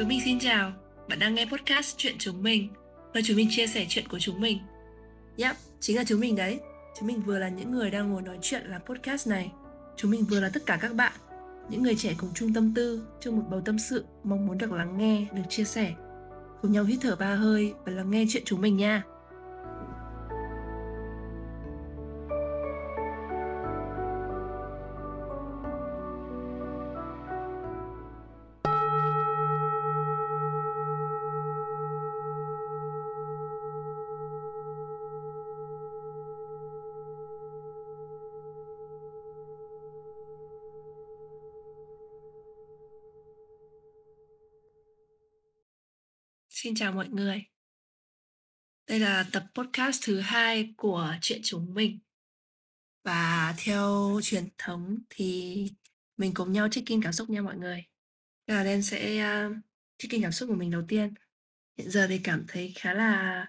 Chúng mình xin chào, bạn đang nghe podcast Chuyện Chúng Mình. Nơi chúng mình chia sẻ chuyện của chúng mình. Yep, chính là chúng mình đấy. Chúng mình vừa là những người đang ngồi nói chuyện làm podcast này. Chúng mình vừa là tất cả các bạn. Những người trẻ cùng chung tâm tư Trong một bầu tâm sự Mong muốn được lắng nghe, được chia sẻ. Cùng nhau hít thở ba hơi Và lắng nghe chuyện chúng mình nha. Xin chào mọi người. Đây là tập podcast thứ hai của Chuyện Chúng Mình. Và theo truyền thống thì mình cùng nhau check-in cảm xúc nha mọi người. Bây Đen sẽ uh, check-in cảm xúc của mình đầu tiên. Hiện giờ thì cảm thấy khá là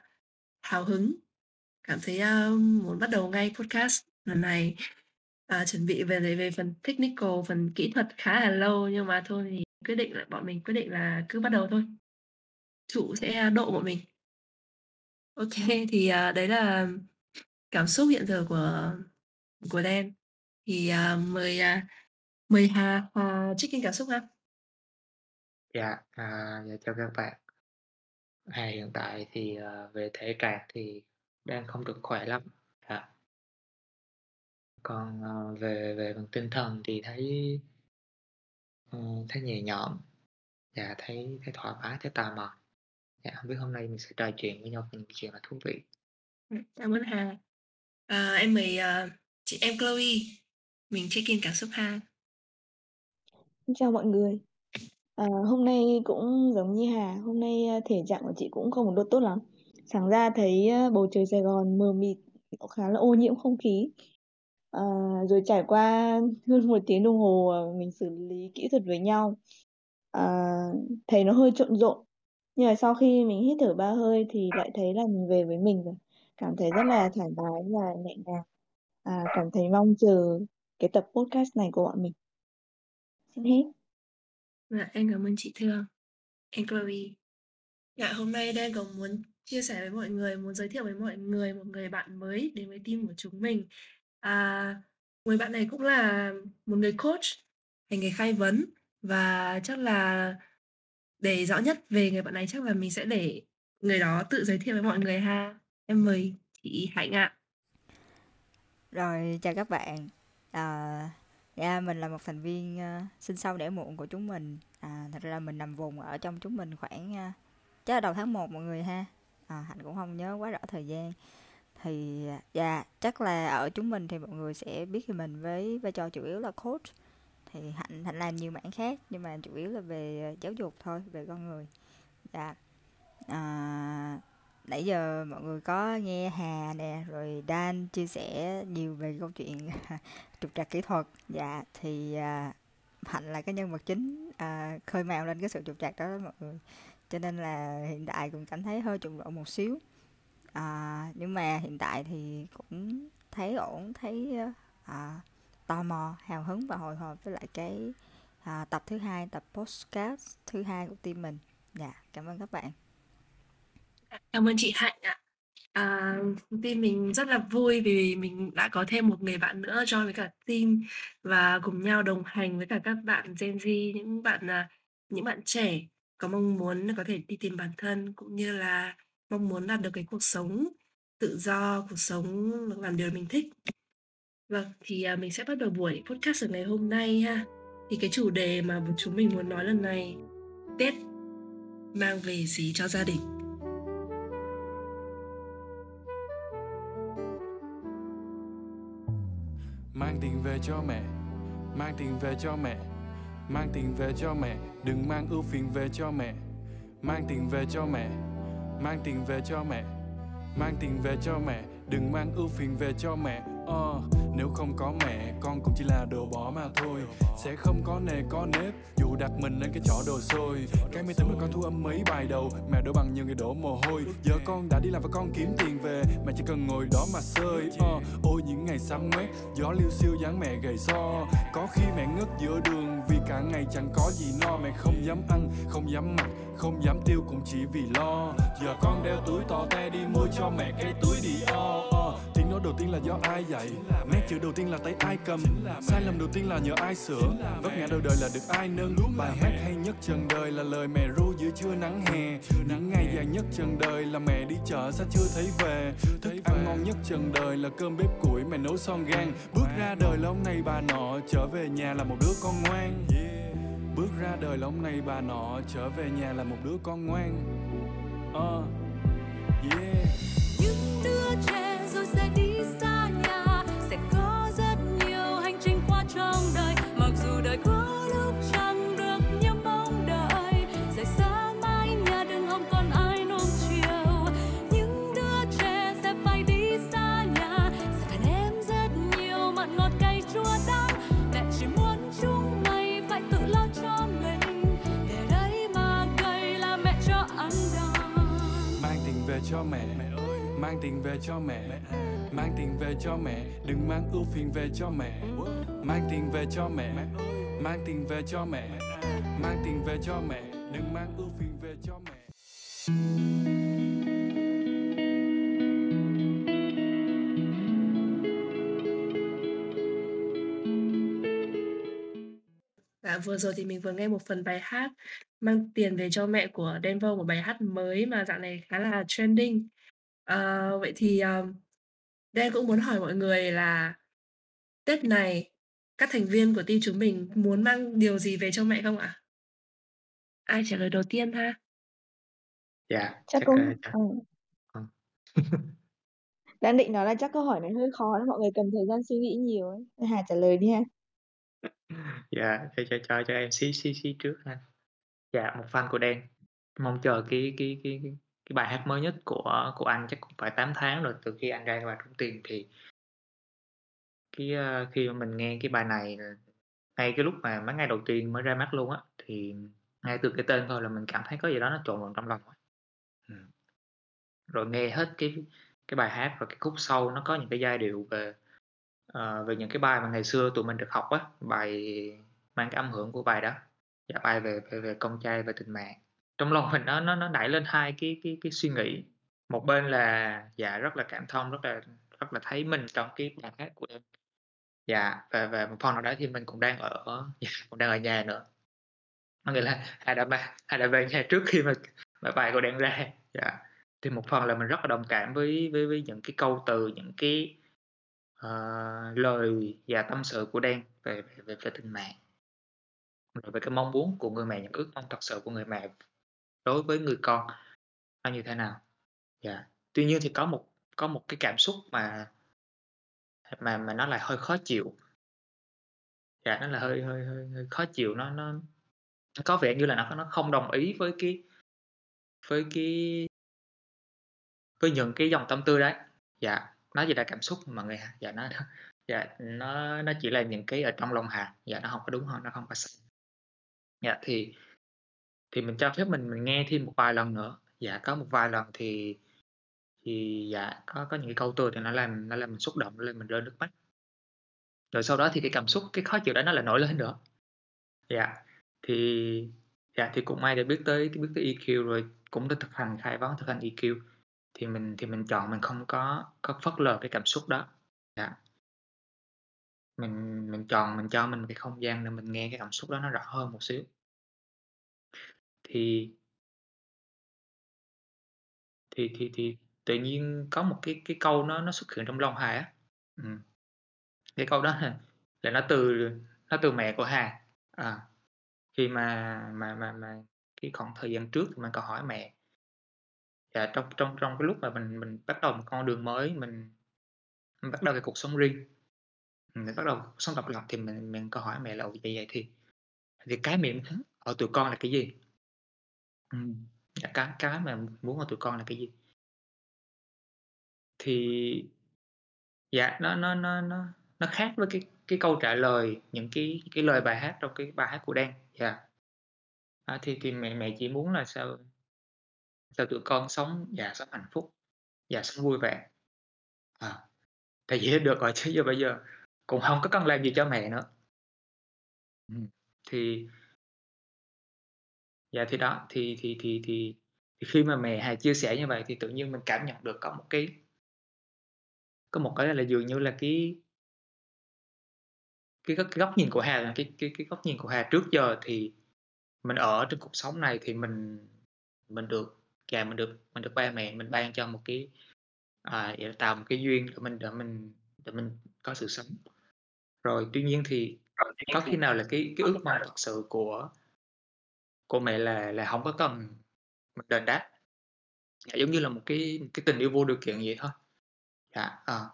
hào hứng. Cảm thấy uh, muốn bắt đầu ngay podcast lần này. À, chuẩn bị về về phần technical, phần kỹ thuật khá là lâu nhưng mà thôi thì quyết định là bọn mình quyết định là cứ bắt đầu thôi chủ sẽ độ bọn mình. OK, thì, à, đấy là cảm xúc hiện giờ của của Đen. Thì, à, mời, à, mời Hà, Hà check-in cảm xúc ha. Dạ, à, dạ chào các bạn. À, hiện tại thì, ờ, về thể trạng thì đang không được khỏe lắm, dạ. Còn, ờ, về về phần tinh thần thì thấy ừm, thấy nhẹ nhõm, dạ, thấy thấy thoải mái, thấy tò mò. Dạ, hông biết hôm nay mình sẽ trò chuyện với nhau về những chuyện là thú vị. Ừm, cảm ơn Hà. À, em mời, ờ, chị em Chloe, mình check-in cảm xúc ha. Xin chào mọi người. À, hôm nay cũng giống như Hà, hôm nay, a, thể trạng của chị cũng không được tốt lắm. Sáng ra thấy, a, bầu trời Sài Gòn mờ mịt, cũng khá là ô nhiễm không khí. Ờ, rồi trải qua hơn 1 tiếng đồng hồ, ờ, mình xử lý kỹ thuật với nhau, à, thấy nó hơi trộn rộn. Nhưng mà sau khi mình hít thở 3 hơi thì lại thấy là mình về với mình rồi, cảm thấy rất là thoải mái và nhẹ nhàng. À, cảm thấy mong chờ cái tập podcast này của bọn mình. Xin hết. Dạ, em cảm ơn chị Thương, em Chloe. Dạ, hôm nay đây có muốn chia sẻ với mọi người, muốn giới thiệu với mọi người một người bạn mới đến với team của chúng mình. À, người bạn này cũng là một người coach, hành nghề khai vấn và chắc là để rõ nhất về người bạn này chắc là mình sẽ để người đó tự giới thiệu với mọi người ha. Em mời chị Hạnh ạ. Rồi, chào các bạn. À, dạ, mình là một thành viên, uh, sinh sau đẻ muộn của chúng mình. À, thật ra mình nằm vùng ở trong chúng mình khoảng, uh, chắc là đầu tháng 1 mọi người ha. À, Hạnh cũng không nhớ quá rõ thời gian. Thì, ờ, dạ, chắc là ở chúng mình thì mọi người sẽ biết về mình với vai trò chủ yếu là coach. Thì Hạnh Hạnh làm nhiều mảng khác nhưng mà chủ yếu là về ờ, giáo dục thôi, về con người. Dạ. À, nãy giờ mọi người có nghe Hà nè, rồi Dan chia sẻ nhiều về câu chuyện trục trặc kỹ thuật. Dạ, thì, à, Hạnh là cái nhân vật chính, à, khơi mào lên cái sự trục trặc đó đó mọi người. Cho nên là hiện tại cũng cảm thấy hơi trộn rộn một xíu. À, nhưng mà hiện tại thì cũng thấy ổn, thấy, ờ, à, tò mò, hào hứng và hồi hộp với lại cái, à, tập thứ hai, tập podcast thứ hai của team mình. Dạ, cảm ơn các bạn. Cảm ơn chị Hạnh ạ. À, team mình rất là vui vì mình đã có thêm một người bạn nữa join với cả team và cùng nhau đồng hành với cả các bạn Gen Z, những bạn, à, những bạn trẻ có mong muốn có thể đi tìm bản thân cũng như là mong muốn đạt được cái cuộc sống tự do, cuộc sống làm điều mình thích. Vâng, thì, à, mình sẽ bắt đầu buổi podcast ở ngày hôm nay ha. Thì cái chủ đề mà chúng mình muốn nói lần này, Tết mang về gì cho gia đình? Mang tiền về cho mẹ, mang tiền về cho mẹ, mang tiền về cho mẹ, đừng mang ưu phiền về cho mẹ. Mang tiền về cho mẹ, mang tiền về cho mẹ, mang tiền về cho mẹ, đừng mang ưu phiền về cho mẹ. Ờ, nếu không có mẹ, con cũng chỉ là đồ bỏ mà thôi. Sẽ không có nề có nếp, dù đặt mình lên cái chỗ đồ xôi. Cái máy tính mà con thu âm mấy bài đầu, mẹ đổ bằng nhiều người đổ mồ hôi. Giờ con đã đi làm và con kiếm tiền về, mẹ chỉ cần ngồi đó mà sơi. uh, ờ, ôi những ngày sáng quét, gió liêu siêu dáng mẹ gầy so. Có khi mẹ ngất giữa đường vì cả ngày chẳng có gì no mẹ không dám ăn không dám mặc không dám tiêu cũng chỉ vì lo giờ con đeo túi to te đi mua cho mẹ cái túi đi o o tiếng nói đầu tiên là do ai dạy? Nét chữ đầu tiên là tay ai cầm. Sai lầm đầu tiên là nhờ ai sửa? Vấp ngã đầu đời là được ai nâng? Bài hát hay nhất trần đời là lời mẹ ru giữa trưa nắng hè. Những ngày dài nhất trần đời là mẹ đi chợ sao chưa thấy về. Thức ăn ngon nhất trần đời là cơm bếp củi mẹ nấu son gan bước ra đời là ông này bà nọ trở về nhà là một đứa con ngoan. Bước ra đời là ông này bà nọ trở về nhà là một đứa con ngoan. Uh, cho mẹ, mẹ ơi. mang tiền về cho mẹ. Mang tiền về cho mẹ. Đừng mang ưu phiền về cho mẹ. Mang tiền về cho mẹ. Mang tiền về cho mẹ. Mang tiền về cho mẹ. Đừng mang ưu phiền về cho mẹ. Dạ, vừa rồi thì mình vừa nghe một phần bài hát "Mang tiền về cho mẹ" của Đen Vâu, một bài hát mới mà dạo này khá là trending. Ờ, vậy thì, ờm, Đen cũng muốn hỏi mọi người là Tết này các thành viên của team chúng mình muốn mang điều gì về cho mẹ không ạ? Ai trả lời đầu tiên ha? Dạ, Chắc chắc, cũng chắc ừ. Ừm. Đang định nói là chắc câu hỏi này hơi khó đấy, mọi người cần thời gian suy nghĩ nhiều ấy. Hà trả lời đi ha. Dạ, cho cho cho cho em xí xí xí trước ha. Dạ, một fan của Đen, mong chờ cái cái cái cái cái bài hát mới nhất của của anh chắc cũng phải 8 tháng rồi, từ khi anh ra bài Trúng Tiền thì cái, ơ, khi mà mình nghe cái bài này là ngay cái lúc mà mấy ngày đầu tiên mới ra mắt luôn á, thì ngay từ cái tên thôi là mình cảm thấy có gì đó nó trộn vào trong lòng á. Ừm. Rồi nghe hết cái cái bài hát, rồi cái khúc sau nó có những cái giai điệu về, Ờ, về những cái bài mà ngày xưa tụi mình được học á, bài mang cái âm hưởng của bài đó, dạ, bài về về về con trai, về tình mẹ. Trong lòng mình nó nó nó nảy lên hai cái cái cái suy nghĩ, một bên là, dạ, rất là cảm thông, rất là rất là thấy mình trong cái bài hát của em Dạ, và và một phần nào đó thì mình cũng đang ở dạ, cũng đang ở nhà nữa. Có nghĩa là hai đã ba đã về nhà trước khi mà mà bài của Đen ra, dạ. Thì một phần là mình rất là đồng cảm với với với những cái câu từ, những cái, uh, lời và tâm sự của Đen về về về về tình mẹ. Rồi về cái mong muốn của người mẹ, những ước mong thật sự của người mẹ đối với người con nó như thế nào. Dạ, tuy nhiên thì có một có một cái cảm xúc mà mà mà nó lại hơi khó chịu. Dạ, nó là hơi hơi hơi hơi khó chịu, nó nó nó có vẻ như là nó nó không đồng ý với cái với cái với những cái dòng tâm tư đấy. Dạ, nó chỉ là cảm xúc mà người. Dạ, nó dạ, nó nó chỉ là những cái ở trong lòng Hà, dạ, nó không có đúng hơn, nó không có sai. Dạ, thì thì mình cho phép mình mình nghe thêm một vài lần nữa. Dạ, có một vài lần thì thì, dạ, có có những cái câu từ thì nó làm nó làm mình xúc động, nó làm mình rơi nước mắt. Rồi sau đó thì cái cảm xúc, cái khó chịu đó nó lại nổi lên nữa. Dạ, thì dạ, thì cũng may đã biết tới biết tới EQ rồi cũng đã thực hành khai vấn, thực hành EQ, thì mình thì mình chọn mình không có có phớt lờ cái cảm xúc đó. Dạ. Mình mình chọn mình cho mình cái không gian để mình nghe cái cảm xúc đó nó rõ hơn một xíu. Thì thì thì thì tự nhiên có một cái cái câu nó nó xuất hiện trong lòng Hà á. ừ. Cái câu đó là là nó từ nó từ mẹ của Hà. À, khi mà mà mà mà cái khoảng thời gian trước thì mình có hỏi mẹ. Dạ, trong trong trong cái lúc mà mình mình bắt đầu một con đường mới, mình mình bắt đầu cái cuộc sống riêng. Mình bắt đầu cuộc sống độc lập thì mình mình có hỏi mẹ là vậy vậy thì thì cái mẹ muốn ở tụi con là cái gì?" ừ dạ, cái cái mà muốn ở tụi con là cái gì? Thì dạ, nó nó nó nó nó khác với cái cái câu trả lời, những cái cái lời bài hát trong cái bài hát của Đen, dạ. À, thì thì mẹ mẹ chỉ muốn là sao sao tụi con sống dạ, sống hạnh phúc, dạ, sống vui vẻ. À, thì vậy được rồi chứ giờ bây giờ cũng không có cần làm gì cho mẹ nữa. Ừ, thì dạ thì đó thì thì thì thì, thì khi mà mẹ Hà chia sẻ như vậy thì tự nhiên mình cảm nhận được có một cái có một cái là dường như là cái cái góc, cái góc nhìn của Hà là cái cái cái góc nhìn của Hà trước giờ thì mình ở trên cuộc sống này thì mình mình được dạ mình được mình được ba mẹ mình ban cho một cái à, là tạo một cái duyên để mình để mình để mình có sự sống. Rồi tuy nhiên thì có khi nào là cái cái ước mong thật sự của của mẹ là là không có cần mình đền đáp? Dạ, giống như là một cái cái tình yêu vô điều kiện vậy thôi. Dạ ờ.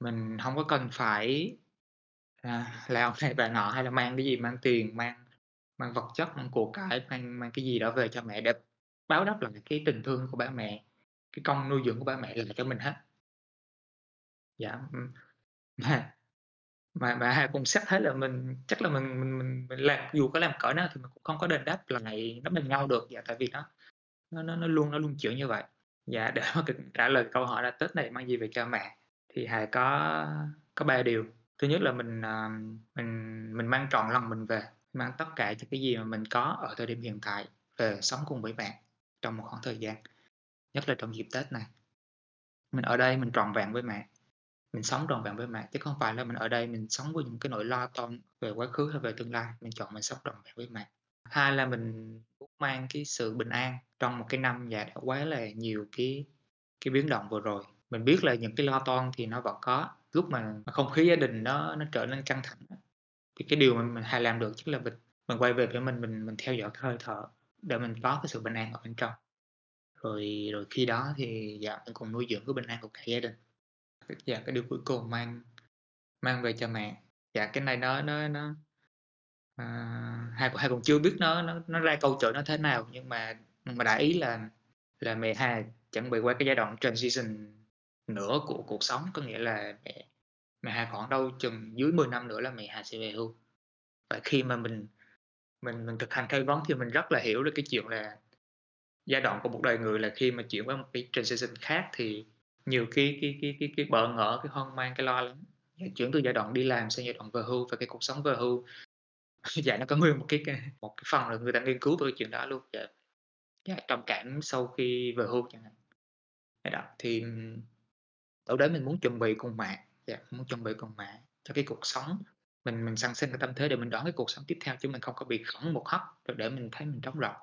Mình không có cần phải à, làm này bà nọ hay là mang cái gì mang tiền mang mang vật chất mang của cải mang mang cái gì đó về cho mẹ để báo đáp lại cái tình thương của ba mẹ cái công nuôi dưỡng của ba mẹ là cho mình hết. Dạ ừ. mà mà bà hai cũng xét thấy là mình chắc là mình mình mình, mình làm dù có làm cỡ nào thì mình cũng không có đền đáp lại nó bằng nhau được. Dạ tại vì nó nó nó, nó luôn nó luôn chịu như vậy. Dạ để mà trả lời câu hỏi là tết này mang gì về cho mẹ thì hà có có ba điều. Thứ nhất là mình à, mình mình mang trọn lòng mình về mang tất cả những cái gì mà mình có ở thời điểm hiện tại về sống cùng với bạn trong một khoảng thời gian, nhất là trong dịp tết này. Mình ở đây mình tròn vẹn với mẹ, mình sống tròn vẹn với mẹ, chứ không phải là mình ở đây mình sống với những cái nỗi lo toan về quá khứ hay về tương lai. Mình chọn mình sống tròn vẹn với mẹ. Hai là mình muốn mang cái sự bình an trong một cái năm dài đã quá là nhiều cái cái biến động vừa rồi. Mình biết là những cái lo toan thì nó vẫn có, lúc mà không khí gia đình nó nó trở nên căng thẳng thì cái điều mà mình hay làm được chính là mình mình quay về với mình mình mình theo dõi cái hơi thở để mình có cái sự bình an ở bên trong. Rồi rồi khi đó thì dạ mình cùng nuôi dưỡng cái bình an của cả gia đình. Dạ cái điều cuối cùng mang mang về cho mẹ. Dạ cái này nó nó nó à, hai hai còn chưa biết nó nó nó ra câu chuyện nó thế nào nhưng mà mà đại ý là là mẹ hai chuẩn bị qua cái giai đoạn transition nữa của cuộc sống có nghĩa là mẹ mẹ hai khoảng đâu chừng dưới 10 năm nữa là mẹ hai sẽ về hưu. Và khi mà mình mình mình thực hành khai vấn thì mình rất là hiểu được cái chuyện là giai đoạn của một đời người là khi mà chuyển qua một cái transition khác thì nhiều cái cái cái cái cái bỡ ngỡ cái hoang mang cái lo lắng chuyển từ giai đoạn đi làm sang giai đoạn về hưu và cái cuộc sống về hưu. Dạ nó có nguyên một cái một cái phần là người ta nghiên cứu về cái chuyện đó luôn. Dạ, dạ trầm cảm sau khi về hưu chẳng hạn. Dạ đó thì ở đấy mình muốn chuẩn bị cùng mẹ dạ muốn chuẩn bị cùng mẹ cho cái cuộc sống mình mình sẵn sinh cái tâm thế để mình đón cái cuộc sống tiếp theo chứ mình không có bị khẩn một hấp rồi để mình thấy mình trống rỗng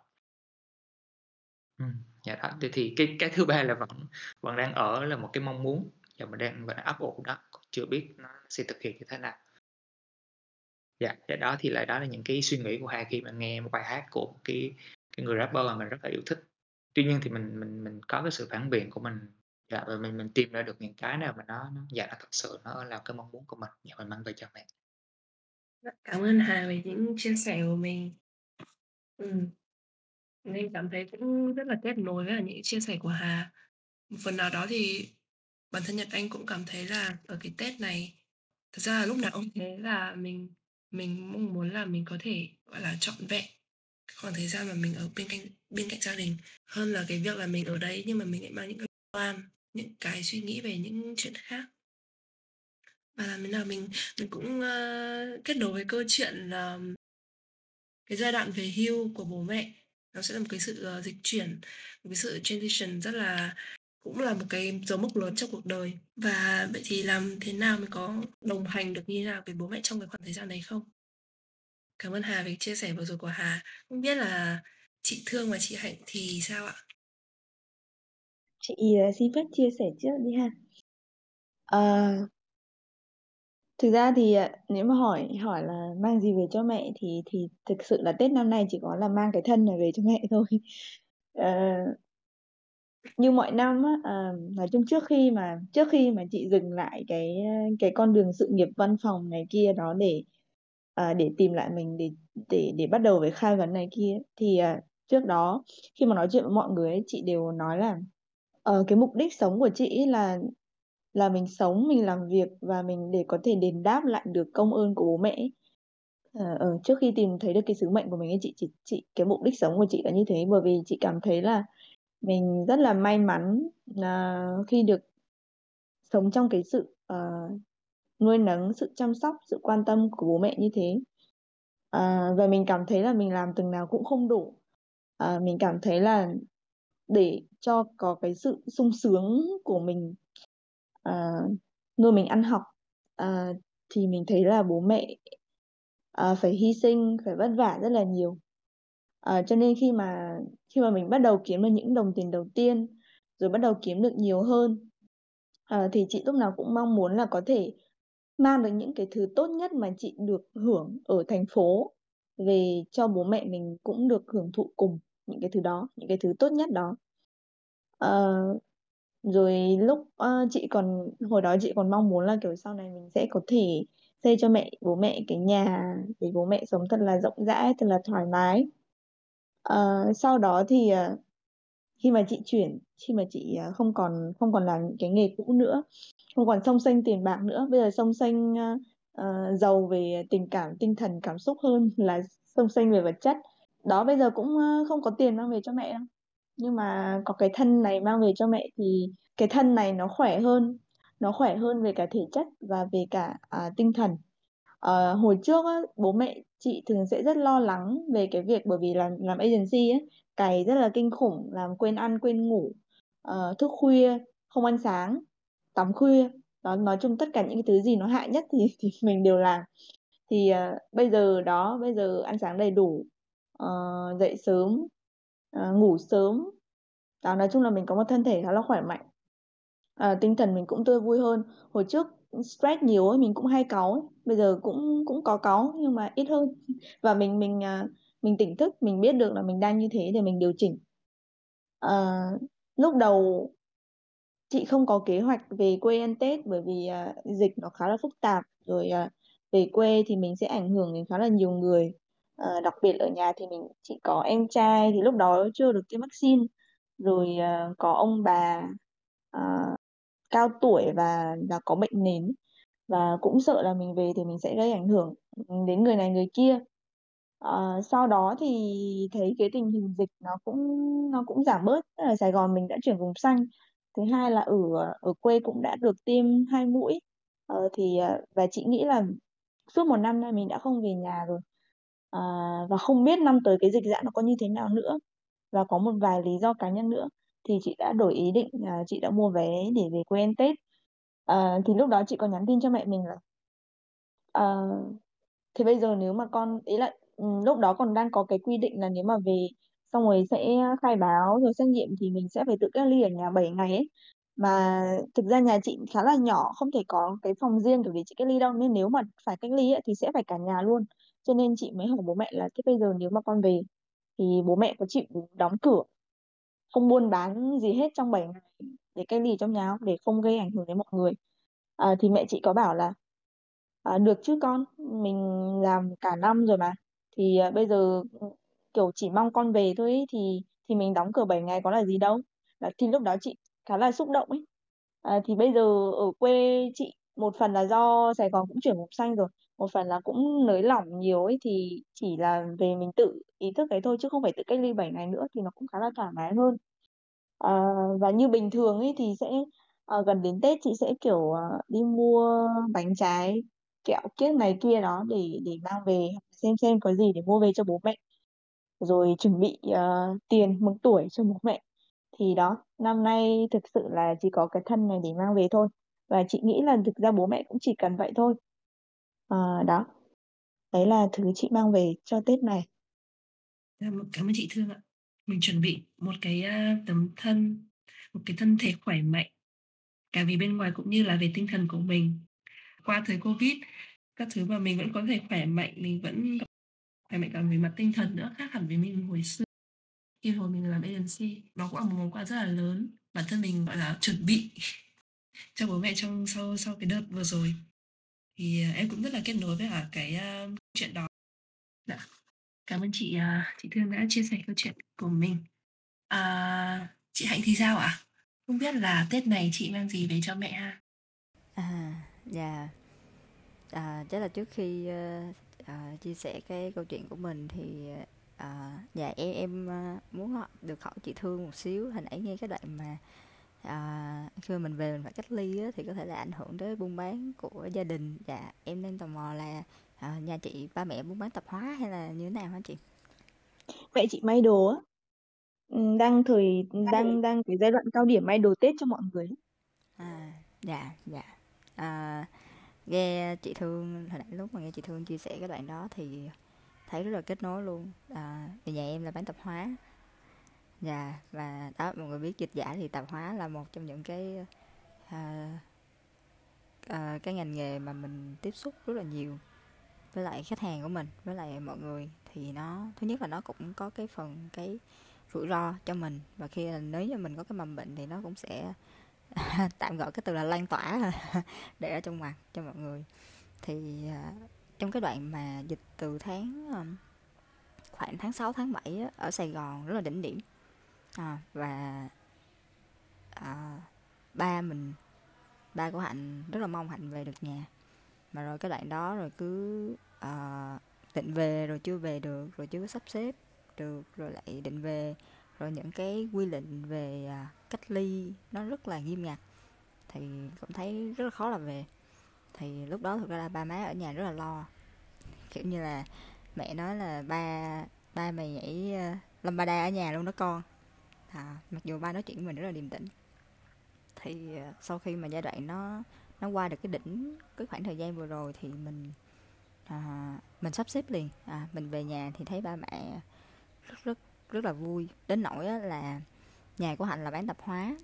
ừ, dạ đó, thì thì cái cái thứ ba là vẫn vẫn đang ở là một cái mong muốn và mình đang vẫn ấp ủ đó, chưa biết nó sẽ thực hiện như thế nào. Dạ, dạ đó thì lại đó là những cái suy nghĩ của Hà khi mà nghe một bài hát của một cái cái người rapper mà mình rất là yêu thích. Tuy nhiên thì mình mình mình có cái sự phản biện của mình, dạ, và mình mình tìm ra được những cái nào mà nó nó dạ, nó thật sự nó là cái mong muốn của mình, dạ, mình mang về cho mẹ. Cảm ơn Hà về những chia sẻ của mình. Ừm. Mình cảm thấy cũng rất là kết nối với cả những chia sẻ của Hà. Một phần nào đó thì bản thân Nhật Anh cũng cảm thấy là ở cái Tết này, thật ra là lúc nào cũng thế là mình mình mong muốn là mình có thể, gọi là, trọn vẹn khoảng thời gian mà mình ở bên cạnh bên cạnh gia đình, hơn là cái việc là mình ở đây nhưng mà mình lại mang những cái toan, những cái suy nghĩ về những chuyện khác. Và làm thế à, nào mình mình cũng, ơ, kết nối với câu chuyện là cái giai đoạn về hưu của bố mẹ nó sẽ là một cái sự, ờ, dịch chuyển, một cái sự transition rất là cũng là một cái dấu mốc lớn trong cuộc đời. Và vậy thì làm thế nào mình có đồng hành được như thế nào với bố mẹ trong cái khoảng thời gian đấy không? Cảm ơn Hà về chia sẻ vừa rồi của Hà. Không biết là chị Thương và chị Hạnh thì sao ạ? Chị, ờ, xin phép chia sẻ trước đi ha. Ờ. Thực ra thì, à, nếu mà hỏi hỏi là mang gì về cho mẹ thì thì thực sự là Tết năm nay chỉ có là mang cái thân này về cho mẹ thôi. Ờ. Như mọi năm á, à, nói chung trước khi mà trước khi mà chị dừng lại cái, ờ, cái con đường sự nghiệp văn phòng này kia đó để, à, để tìm lại mình, để để để bắt đầu với khai vấn này kia thì, à, trước đó khi mà nói chuyện với mọi người ấy, chị đều nói là, ờ, cái mục đích sống của chị ấy là là mình sống, mình làm việc và mình để có thể đền đáp lại được công ơn của bố mẹ ấy. Ờ, ờ, trước khi tìm thấy được cái sứ mệnh của mình ấy, chị chị chị cái mục đích sống của chị là như thế, bởi vì chị cảm thấy là mình rất là may mắn, à, khi được sống trong cái sự, ờ, nuôi nấng, sự chăm sóc, sự quan tâm của bố mẹ như thế. À, và mình cảm thấy là mình làm từng nào cũng không đủ. À, mình cảm thấy là để cho có cái sự sung sướng của mình uh, nuôi mình ăn học uh, thì mình thấy là bố mẹ uh, phải hy sinh, phải vất vả rất là nhiều. uh, cho nên khi mà khi mà mình bắt đầu kiếm được những đồng tiền đầu tiên, rồi bắt đầu kiếm được nhiều hơn, uh, thì chị lúc nào cũng mong muốn là có thể mang được những cái thứ tốt nhất mà chị được hưởng ở thành phố về cho bố mẹ mình cũng được hưởng thụ cùng những cái thứ đó, những cái thứ tốt nhất đó. uh, rồi lúc ờ, chị còn hồi đó chị còn mong muốn là kiểu sau này mình sẽ có thể xây cho mẹ bố mẹ cái nhà để bố mẹ sống thật là rộng rãi, thật là thoải mái. Ờ, sau đó thì ờ, khi mà chị chuyển, khi mà chị ờ, không còn không còn làm những cái nghề cũ nữa, không còn xông xênh tiền bạc nữa, bây giờ xông xênh ờ, ờ, giàu về tình cảm, tinh thần, cảm xúc hơn là xông xênh về vật chất. Đó bây giờ cũng ờ, không có tiền mang về cho mẹ đâu. Nhưng mà có cái thân này mang về cho mẹ thì cái thân này nó khỏe hơn, nó khỏe hơn về cả thể chất và về cả à, tinh thần. à, hồi trước á, bố mẹ chị thường sẽ rất lo lắng về cái việc bởi vì làm làm agency ấy, cày rất là kinh khủng, làm quên ăn quên ngủ, à, thức khuya, không ăn sáng, tắm khuya. Đó, nói chung tất cả những cái thứ gì nó hại nhất thì thì mình đều làm. Thì à, bây giờ đó, bây giờ ăn sáng đầy đủ, à, dậy sớm, ờ, ngủ sớm. Đó, nói chung là mình có một thân thể khá là khỏe mạnh. À, tinh thần mình cũng tươi vui hơn. Hồi trước stress nhiều ấy, mình cũng hay cáu ấy. Bây giờ cũng cũng có cáu nhưng mà ít hơn. Và mình mình à, mình tỉnh thức, mình biết được là mình đang như thế để mình điều chỉnh. À, lúc đầu chị không có kế hoạch về quê ăn Tết bởi vì à, dịch nó khá là phức tạp rồi à, về quê thì mình sẽ ảnh hưởng đến khá là nhiều người uh, đặc biệt ở nhà thì mình chỉ có em trai thì lúc đó chưa được tiêm vaccine. Rồi uh, có ông bà uh, cao tuổi và và có bệnh nền. Và cũng sợ là mình về thì mình sẽ gây ảnh hưởng đến người này người kia. Ờ, sau đó thì thấy cái tình hình dịch nó cũng nó cũng giảm bớt. Ở Sài Gòn mình đã chuyển vùng xanh. Thứ hai là ở ở quê cũng đã được tiêm hai mũi. Ờ, thì và chị nghĩ là suốt một năm nay mình đã không về nhà rồi. À, và không biết năm tới cái dịch giãn nó có như thế nào nữa. Và có một vài lý do cá nhân nữa. Thì chị đã đổi ý định à, chị đã mua vé để về quê ăn Tết. À, thì lúc đó chị có nhắn tin cho mẹ mình là à, thì bây giờ nếu mà con ý là ừ, lúc đó còn đang có cái quy định là nếu mà về xong rồi sẽ khai báo rồi xét nghiệm thì mình sẽ phải tự cách ly ở nhà 7 ngày ấy. Mà thực ra nhà chị khá là nhỏ không thể có cái phòng riêng để chị cách ly đâu. Nên nếu mà phải cách ly ấy, thì sẽ phải cả nhà luôn cho nên chị mới hỏi bố mẹ là thế bây giờ nếu mà con về thì bố mẹ có chịu đóng cửa không buôn bán gì hết trong 7 ngày để cách ly trong nhà không? Để không gây ảnh hưởng đến mọi người. À, thì mẹ chị có bảo là à, được chứ con mình làm cả năm rồi mà. Thì à, bây giờ kiểu chỉ mong con về thôi ý, thì thì mình đóng cửa 7 ngày có là gì đâu. Là thì lúc đó chị khá là xúc động ấy. À, thì bây giờ ở quê chị một phần là do Sài Gòn cũng chuyển vùng xanh rồi một phần là cũng nới lỏng nhiều ấy thì chỉ là về mình tự ý thức cái thôi chứ không phải tự cách ly 7 ngày nữa thì nó cũng khá là thoải mái hơn. À, và như bình thường ấy thì sẽ à, gần đến Tết chị sẽ kiểu à, đi mua bánh trái kẹo kiếc này kia đó để để mang về xem xem có gì để mua về cho bố mẹ. Rồi chuẩn bị uh, tiền mừng tuổi cho bố mẹ. Thì đó năm nay thực sự là chỉ có cái thân này để mang về thôi. Và chị nghĩ là thực ra bố mẹ cũng chỉ cần vậy thôi. Ờ, đó đấy là thứ chị mang về cho Tết này dạ, Cảm ơn chị Thương ạ. Mình chuẩn bị một cái tấm thân, một cái thân thể khỏe mạnh, cả về bên ngoài cũng như là về tinh thần của mình. Qua thời Covid, các thứ mà mình vẫn có thể khỏe mạnh, mình vẫn khỏe mạnh cả về mặt tinh thần nữa, khác hẳn với mình hồi xưa. Khi hồi mình làm agency, nó cũng là một món quà rất là lớn. Bản thân mình gọi là chuẩn bị cho bố mẹ trong sau sau cái đợt vừa rồi. Thì à, em cũng rất là kết nối với cả cái à, chuyện đó. Dạ. Cảm ơn chị à, chị Thương đã chia sẻ câu chuyện của mình. À, chị Hạnh thì sao ạ? Không biết là Tết này chị mang gì về cho mẹ ha? À, dạ. À, chắc là trước khi ờ, à, chia sẻ cái câu chuyện của mình thì à, dạ em em à, muốn được hỏi chị Thương một xíu hồi nãy nghe cái đoạn mà à, khi mình về mình phải cách ly á, thì có thể là ảnh hưởng tới buôn bán của gia đình. Dạ em đang tò mò là à, nhà chị ba mẹ buôn bán tạp hóa hay là như thế nào hả chị? Mẹ chị may đồ á. Ừ, đang thời đang đang cái giai đoạn cao điểm may đồ Tết cho mọi người. à dạ dạ. À, nghe chị thương hồi nãy lúc mà nghe chị thương chia sẻ cái đoạn đó thì thấy rất là kết nối luôn. À, nhà em là bán tạp hóa dạ và đó mọi người biết dịch giả thì tạp hóa là một trong những cái à, à, cái ngành nghề mà mình tiếp xúc rất là nhiều với lại khách hàng của mình với lại mọi người. Thì nó thứ nhất là nó cũng có cái phần cái rủi ro cho mình. Và khi là nếu như mình có cái mầm bệnh thì nó cũng sẽ tạm gọi cái từ là lan tỏa để ở trong mặt cho mọi người. Thì à, trong cái đoạn mà dịch từ tháng khoảng tháng 6 tháng 7 á, ở Sài Gòn rất là đỉnh điểm à, và à, ba mình ba của Hạnh rất là mong Hạnh về được nhà. Mà rồi cái đoạn đó rồi cứ à, định về rồi chưa về được rồi chưa có sắp xếp được rồi lại định về. Rồi những cái quy định về à, cách ly nó rất là nghiêm ngặt. Thì cũng thấy rất là khó là về. Thì lúc đó thực ra là ba má ở nhà rất là lo. Kiểu như là mẹ nói là ba ba mày nhảy uh, lambada ở nhà luôn đó con à, mặc dù ba nói chuyện với mình rất là điềm tĩnh. Thì à, sau khi mà giai đoạn nó nó qua được cái đỉnh cái khoảng thời gian vừa rồi thì mình à, mình sắp xếp liền. À, mình về nhà thì thấy ba mẹ rất rất rất là vui. Đến nỗi là nhà của hạnh là bán tạp hóa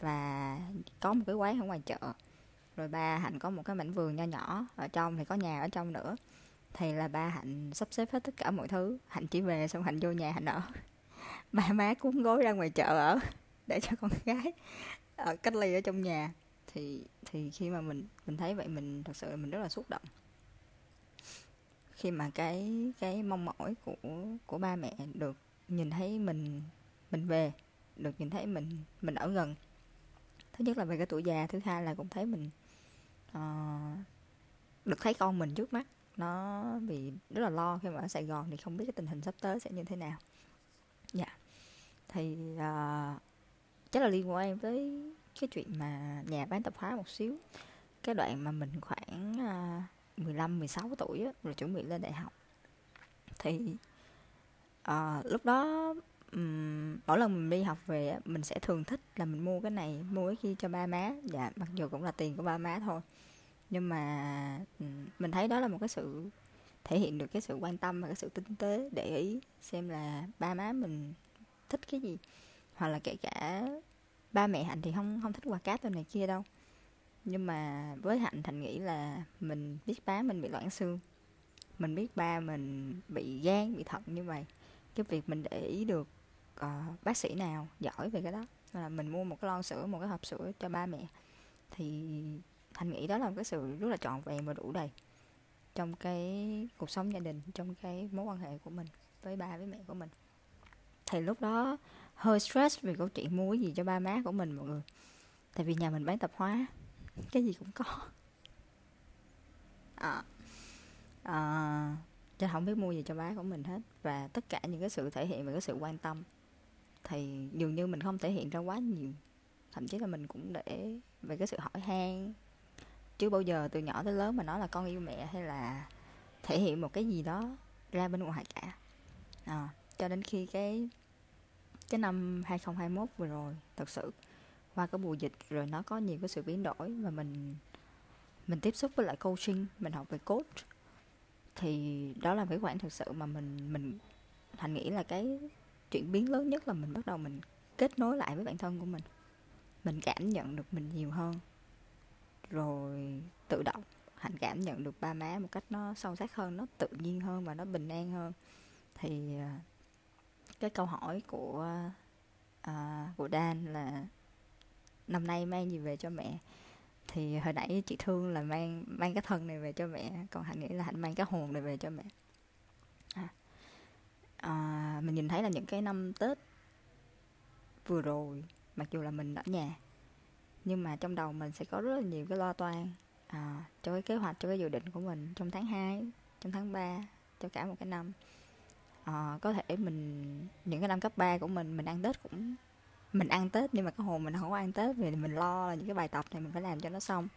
và có một cái quán ở ngoài chợ. Rồi ba hạnh có một cái mảnh vườn nho nhỏ ở trong thì có nhà ở trong nữa. Thì là ba hạnh sắp xếp hết tất cả mọi thứ. Hạnh chỉ về xong hạnh vô nhà hạnh ở ba má cuốn gối ra ngoài chợ ở để cho con gái ở cách ly ở trong nhà. Thì thì khi mà mình mình thấy vậy mình thật sự mình rất là xúc động. Khi mà cái cái mong mỏi của của ba mẹ được nhìn thấy mình mình về được nhìn thấy mình mình ở gần. Thứ nhất là về cái tuổi già thứ hai là cũng thấy mình uh, được thấy con mình trước mắt. Nó bị rất là lo khi mà ở Sài Gòn thì không biết cái tình hình sắp tới sẽ như thế nào thì uh, chắc là liên quan tới cái chuyện mà nhà bán tạp hóa một xíu. Cái đoạn mà mình khoảng uh, 15 16 tuổi á, rồi chuẩn bị lên đại học. Thì uh, lúc đó um, mỗi lần mình đi học về mình sẽ thường thích là mình mua cái này mua cái kia cho ba má. Dạ mặc dù cũng là tiền của ba má thôi. Nhưng mà um, mình thấy đó là một cái sự thể hiện được cái sự quan tâm và cái sự tinh tế để ý xem là ba má mình thích cái gì? Hoặc là kể cả ba mẹ hạnh thì không không thích quà cáp đồ này kia đâu. Nhưng mà với hạnh thành nghĩ là mình biết ba mình bị loãng xương. Mình biết ba mình bị gan bị thận như vậy. Cái việc mình để ý được uh, bác sĩ nào giỏi về cái đó. Là mình mua một cái lon sữa một cái hộp sữa cho ba mẹ. Thì thành nghĩ đó là một cái sự rất là trọn vẹn và đủ đầy trong cái cuộc sống gia đình trong cái mối quan hệ của mình với ba với mẹ của mình thì lúc đó hơi stress vì câu chuyện mua cái gì cho ba má của mình mọi người. Tại vì nhà mình bán tạp hóa cái gì cũng có. Ờ. Ờ. À, à, cho không biết mua gì cho má của mình hết. Và tất cả những cái sự thể hiện về cái sự quan tâm thì dường như mình không thể hiện ra quá nhiều. Thậm chí là mình cũng để về cái sự hỏi han. Chứ bao giờ từ nhỏ tới lớn mà nói là con yêu mẹ hay là thể hiện một cái gì đó ra bên ngoài cả. À, cho đến khi cái cái năm 2021 vừa rồi, thật sự. Qua cái mùa dịch rồi nó có nhiều cái sự biến đổi và mình mình tiếp xúc với lại coaching, mình học về coach. Thì đó là cái khoảng thực sự mà mình mình thành nghĩ là cái chuyển biến lớn nhất là mình bắt đầu mình kết nối lại với bản thân của mình. Mình cảm nhận được mình nhiều hơn. Rồi tự động hạnh cảm nhận được ba má một cách nó sâu sắc hơn, nó tự nhiên hơn và nó bình an hơn. Thì à, cái câu hỏi của à, của Dan là năm nay mang gì về cho mẹ? Thì hồi nãy chị thương là mang mang cái thân này về cho mẹ còn hạnh nghĩ là hạnh mang cái hồn này về cho mẹ. À, à, mình nhìn thấy là những cái năm tết vừa rồi mặc dù là mình ở nhà nhưng mà trong đầu mình sẽ có rất là nhiều cái lo toan à, cho cái kế hoạch cho cái dự định của mình trong tháng 2 trong tháng 3 cho cả một cái năm à, có thể mình những cái năm cấp 3 của mình mình ăn tết cũng mình ăn tết nhưng mà cái hồn mình không có ăn tết vì mình lo là những cái bài tập này mình phải làm cho nó xong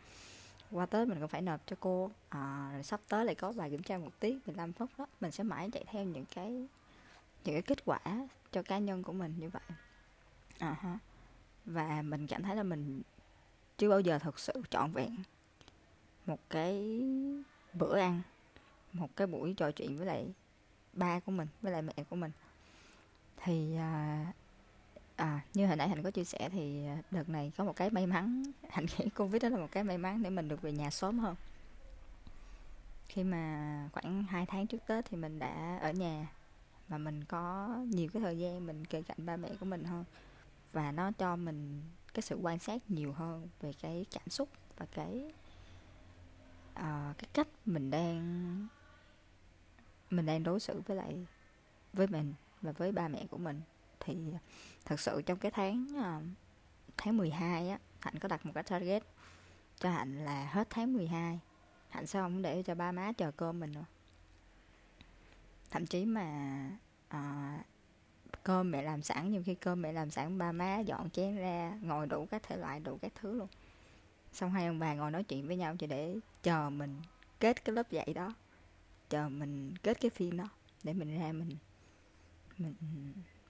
qua Tết mình cũng phải nộp cho cô à, rồi sắp tới lại có bài kiểm tra một tiết 15 phút đó mình sẽ mãi chạy theo những cái những cái kết quả cho cá nhân của mình như vậy à, ha. và mình cảm thấy là mình chưa bao giờ thực sự trọn vẹn một cái bữa ăn một cái buổi trò chuyện với lại ba của mình với lại mẹ của mình. Thì à, à như hồi nãy hạnh có chia sẻ thì à, đợt này có một cái may mắn. Hạnh nghĩ covid đó là một cái may mắn để mình được về nhà sớm hơn. Khi mà khoảng 2 tháng trước tết thì mình đã ở nhà và mình có nhiều cái thời gian mình kề cạnh ba mẹ của mình hơn và nó cho mình cái sự quan sát nhiều hơn về cái cảm xúc và cái uh, cái cách mình đang mình đang đối xử với lại với mình và với ba mẹ của mình. Thì à, thật sự trong cái tháng à, tháng 12 á hạnh có đặt một cái target cho hạnh là hết tháng 12 hạnh sẽ không để cho ba má chờ cơm mình nữa. Thậm chí mà à, cơm mẹ làm sẵn nhiều khi cơm mẹ làm sẵn ba má dọn chén ra ngồi đủ các thể loại đủ các thứ luôn. Xong hai ông bà ngồi nói chuyện với nhau chỉ để chờ mình kết cái lớp dạy đó chờ mình kết cái phim đó để mình ra mình mình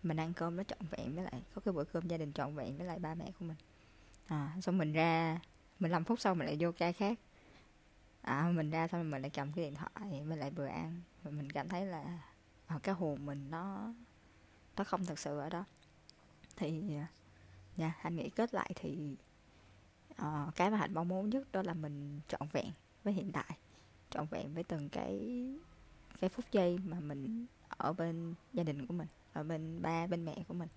mình ăn cơm nó trọn vẹn với lại có cái bữa cơm gia đình trọn vẹn với lại ba mẹ của mình. À, xong mình ra 15 phút sau mình lại vô ca khác. À, mình ra xong mình lại cầm cái điện thoại mình lại vừa ăn và mình cảm thấy là à, cái hồn mình nó nó không thật sự ở đó. Thì nha yeah, anh nghĩ kết lại thì uh, cái mà hạnh mong muốn nhất đó là mình trọn vẹn với hiện tại trọn vẹn với từng cái cái phút giây mà mình ở bên gia đình của mình ở bên ba bên mẹ của mình.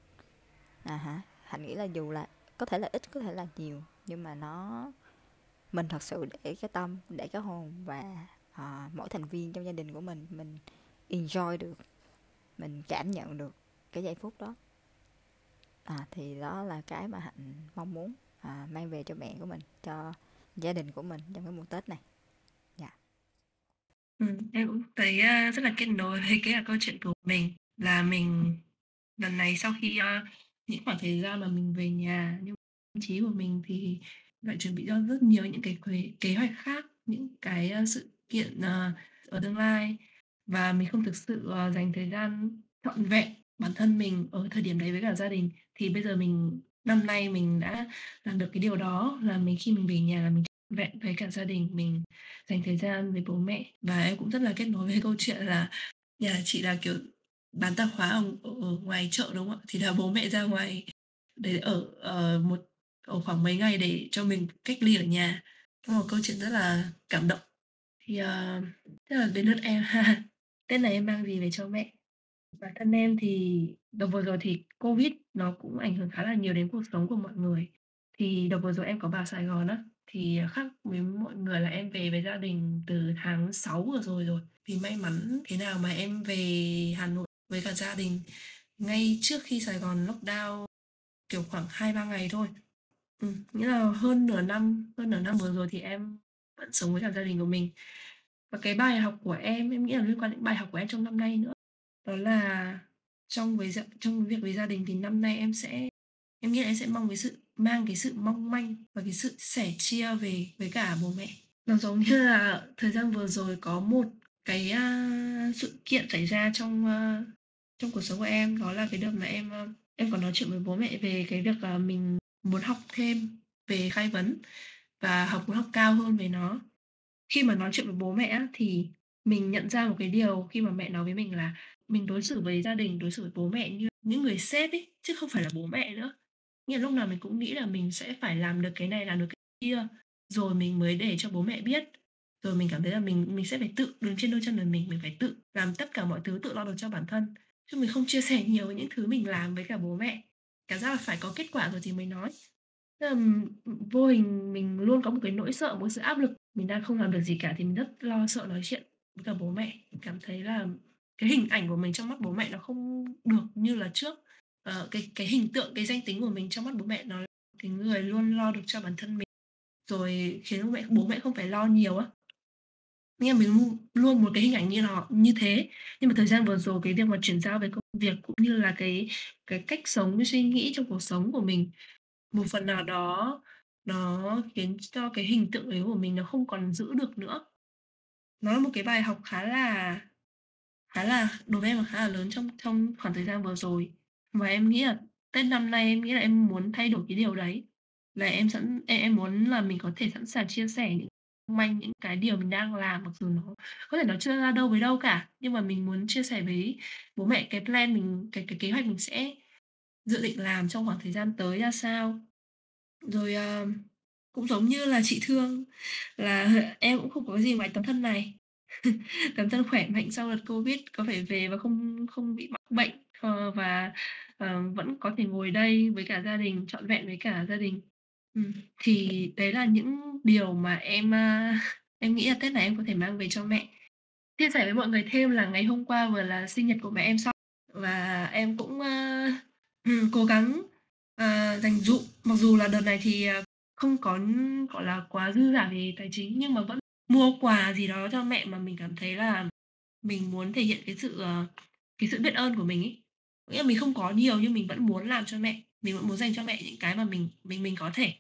À hả hạnh nghĩ là dù là có thể là ít có thể là nhiều nhưng mà nó mình thật sự để cái tâm để cái hồn và à, mỗi thành viên trong gia đình của mình mình enjoy được mình cảm nhận được cái giây phút đó. À thì đó là cái mà hạnh mong muốn à, mang về cho mẹ của mình cho gia đình của mình trong cái mùa tết này ừ, em cũng thấy uh, rất là kết nối với cái câu chuyện của mình là mình lần này sau khi uh, những khoảng thời gian mà mình về nhà nhưng tâm trí của mình thì lại chuẩn bị cho rất nhiều những cái kế, kế hoạch khác những cái uh, sự kiện uh, ở tương lai. Và mình không thực sự uh, dành thời gian trọn vẹn bản thân mình ở thời điểm đấy với cả gia đình. Thì bây giờ mình năm nay mình đã làm được cái điều đó là mình khi mình về nhà là mình vẹn với cả gia đình mình dành thời gian với bố mẹ. Và em cũng rất là kết nối với câu chuyện là nhà chị là kiểu bán tạp hóa ở, ở ngoài chợ đúng không ạ? Thì là bố mẹ ra ngoài để ở uh, một ở khoảng mấy ngày để cho mình cách ly ở nhà. Một câu chuyện rất là cảm động. Thì ờ, uh, tức là đến lượt em. Ha tết này em mang gì về cho mẹ? Bản thân em thì đợt vừa rồi thì Covid nó cũng ảnh hưởng khá là nhiều đến cuộc sống của mọi người. Thì đợt vừa rồi em có vào Sài Gòn á, thì à, khác với mọi người là em về với gia đình từ tháng 6 vừa rồi rồi. Vì may mắn thế nào mà em về Hà Nội với cả gia đình ngay trước khi Sài Gòn lockdown kiểu khoảng 2-3 ngày thôi. Ừ, nghĩa là hơn nửa năm, hơn nửa năm vừa rồi thì em vẫn sống với cả gia đình của mình. Và cái bài học của em, em nghĩ là liên quan đến bài học của em trong năm nay nữa đó là trong với trong việc với gia đình thì năm nay em sẽ em nghĩ là em sẽ mong cái sự mang cái sự mong manh và cái sự sẻ chia về với cả bố mẹ. Nó giống như là thời gian vừa rồi có một cái uh, sự kiện xảy ra trong uh, trong cuộc sống của em. Đó là cái đợt mà em uh, em có nói chuyện với bố mẹ về cái việc uh, mình muốn học thêm về khai vấn và học muốn học cao hơn về nó. Khi mà nói chuyện với bố mẹ thì mình nhận ra một cái điều khi mà mẹ nói với mình là mình đối xử với gia đình, đối xử với bố mẹ như những người sếp ấy, chứ không phải là bố mẹ nữa. Nghĩa là lúc nào mình cũng nghĩ là mình sẽ phải làm được cái này, làm được cái kia, rồi mình mới để cho bố mẹ biết. Rồi mình cảm thấy là mình mình sẽ phải tự đứng trên đôi chân của mình, mình phải tự làm tất cả mọi thứ, tự lo được cho bản thân. Chứ mình không chia sẻ nhiều những thứ mình làm với cả bố mẹ. Cảm giác là phải có kết quả rồi thì mới nói. Là vô hình mình luôn có một cái nỗi sợ, một sự áp lực. Mình đang không làm được gì cả thì mình rất lo sợ nói chuyện với cả bố mẹ. Cảm thấy là cái hình ảnh của mình trong mắt bố mẹ nó không được như là trước uh, cái cái hình tượng cái danh tính của mình trong mắt bố mẹ nó là cái người luôn lo được cho bản thân mình rồi khiến bố mẹ bố mẹ không phải lo nhiều á nghĩa là mình luôn một cái hình ảnh như nó như thế nhưng mà thời gian vừa rồi cái việc mà chuyển giao về công việc cũng như là cái cái cách sống cái suy nghĩ trong cuộc sống của mình một phần nào đó nó khiến cho cái hình tượng ấy của mình nó không còn giữ được nữa. Nó là một cái bài học khá là khá là đối với em là khá là lớn trong trong khoảng thời gian vừa rồi. Và em nghĩ là Tết năm nay em nghĩ là em muốn thay đổi cái điều đấy. Là em sẵn em em muốn là mình có thể sẵn sàng chia sẻ những manh những cái điều mình đang làm, mặc dù nó có thể nó chưa ra đâu với đâu cả, nhưng mà mình muốn chia sẻ với bố mẹ cái plan mình, cái cái kế hoạch mình sẽ dự định làm trong khoảng thời gian tới ra sao. Rồi, uh, cũng giống như là chị Thương là em cũng không có gì ngoài tấm thân này. Tấm thân khỏe mạnh sau đợt Covid có thể về và không không bị mắc bệnh, ờ, và, ờ, vẫn có thể ngồi đây với cả gia đình, trọn vẹn với cả gia đình. Ừm, thì đấy là những điều mà em, a, em nghĩ là Tết này em có thể mang về cho mẹ. Chia sẻ với mọi người thêm là ngày hôm qua vừa là sinh nhật của mẹ em xong và em cũng, ơ, ừm, cố gắng, ờ, dành dụm. Mặc dù là đợt này thì, ờ, không có, gọi là, quá dư dả về tài chính nhưng mà vẫn mua quà gì đó cho mẹ mà mình cảm thấy là mình muốn thể hiện cái sự, ờ, cái sự biết ơn của mình ấy. Nghĩa là mình không có nhiều nhưng mình vẫn muốn làm cho mẹ, mình vẫn muốn dành cho mẹ những cái mà mình mình mình có thể.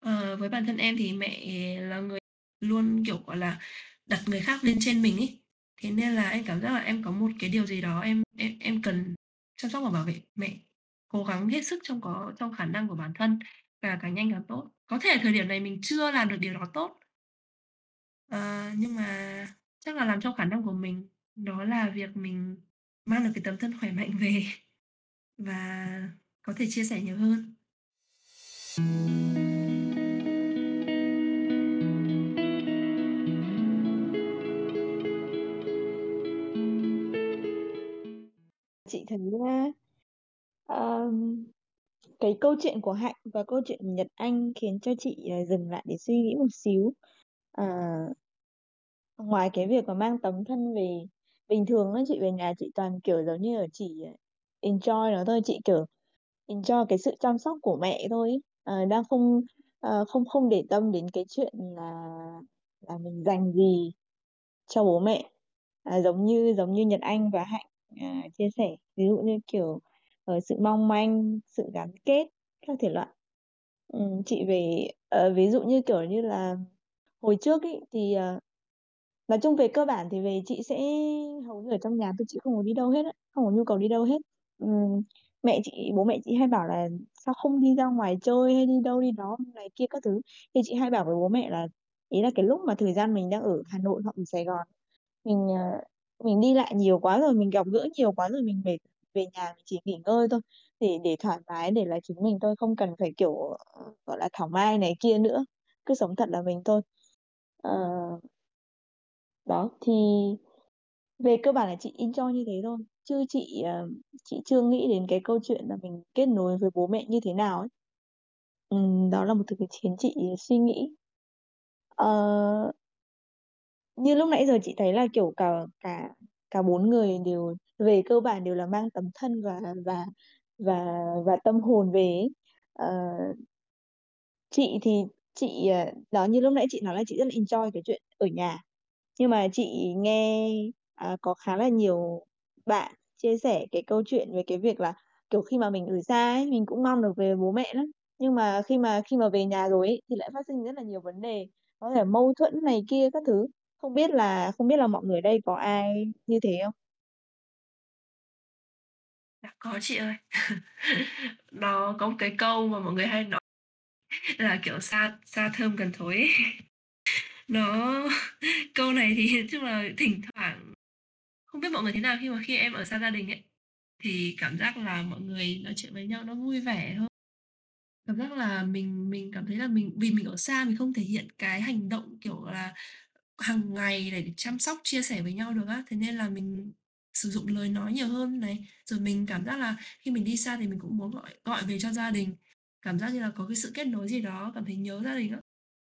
à, với bản thân em thì mẹ là người luôn, kiểu, gọi là, đặt người khác lên trên mình ấy. Thế nên là em cảm giác là em có một cái điều gì đó em em em cần chăm sóc và bảo vệ mẹ, cố gắng hết sức trong có trong khả năng của bản thân và càng nhanh càng tốt. Có thể thời điểm này mình chưa làm được điều đó tốt. à, nhưng mà chắc là làm trong khả năng của mình, đó là việc mình mang được cái tấm thân khỏe mạnh về và có thể chia sẻ nhiều hơn. Chị thấy uh, cái câu chuyện của Hạnh và câu chuyện của Nhật Anh khiến cho chị, uh, dừng lại để suy nghĩ một xíu. uh, Ngoài cái việc mà mang tấm thân về, bình thường á chị về nhà chị toàn, kiểu, giống như ở chỉ, enjoy nó thôi, chị, kiểu, enjoy cái sự chăm sóc của mẹ thôi ấy. Ờ, đang không, à, không không để tâm đến cái chuyện là là mình dành gì cho bố mẹ. À, giống như giống như Nhật Anh và Hạnh, à, chia sẻ, ví dụ như, kiểu, ở sự mong manh, sự gắn kết các thể loại. ừ, chị về ờ, ví dụ như, kiểu như là, hồi trước ấy thì, ờ nói chung về cơ bản thì về chị sẽ hầu như ở trong nhà tôi chị không có đi đâu hết á, không có nhu cầu đi đâu hết. Ừm, mẹ chị bố mẹ chị hay bảo là "Sao không đi ra ngoài chơi hay đi đâu đi đó này kia các thứ?" Thì chị hay bảo với bố mẹ là ý là cái lúc mà thời gian mình đang ở Hà Nội hoặc ở Sài Gòn, mình, ờ, mình đi lại nhiều quá rồi, mình gặp gỡ nhiều quá rồi, mình mệt, về nhà mình chỉ nghỉ ngơi thôi, để để thoải mái, để là chính mình thôi, không cần phải, kiểu, ờ, gọi là, thảo mai này kia nữa, cứ sống thật là mình thôi. Ờ. Đó, thì về cơ bản là chị enjoy như thế thôi, chứ chị, ờ, chị chưa nghĩ đến cái câu chuyện là mình kết nối với bố mẹ như thế nào ấy. ừ, đó là một thứ khiến chị suy nghĩ. Ờ. Như lúc nãy giờ chị thấy là, kiểu, cả cả cả bốn người đều về cơ bản đều là mang tấm thân và và và và tâm hồn về. Ờ. Chị thì chị, ờ, đó, như lúc nãy chị nói là chị rất là enjoy cái chuyện ở nhà. Nhưng mà chị nghe, à, có khá là nhiều bạn chia sẻ cái câu chuyện về cái việc là, kiểu, khi mà mình ở xa ấy, mình cũng mong được về bố mẹ lắm. Nhưng mà khi mà khi mà về nhà rồi ấy, thì lại phát sinh rất là nhiều vấn đề, có thể mâu thuẫn này kia các thứ. Không biết là không biết là mọi người ở đây có ai như thế không? Dạ có chị ơi. Nó có một cái câu mà mọi người hay nói là, kiểu, xa xa thơm gần thối ấy. Nó câu này thì chung là thỉnh thoảng không biết mọi người thế nào khi mà khi em ở xa gia đình ấy, thì cảm giác là mọi người nói chuyện với nhau nó vui vẻ hơn. Cảm giác là mình mình cảm thấy là mình vì mình ở xa mình không thể hiện cái hành động, kiểu là, hàng ngày để chăm sóc, chia sẻ với nhau được á, thế nên là mình sử dụng lời nói nhiều hơn này. Rồi mình cảm giác là khi mình đi xa thì mình cũng muốn gọi gọi về cho gia đình, cảm giác như là có cái sự kết nối gì đó, cảm thấy nhớ gia đình á.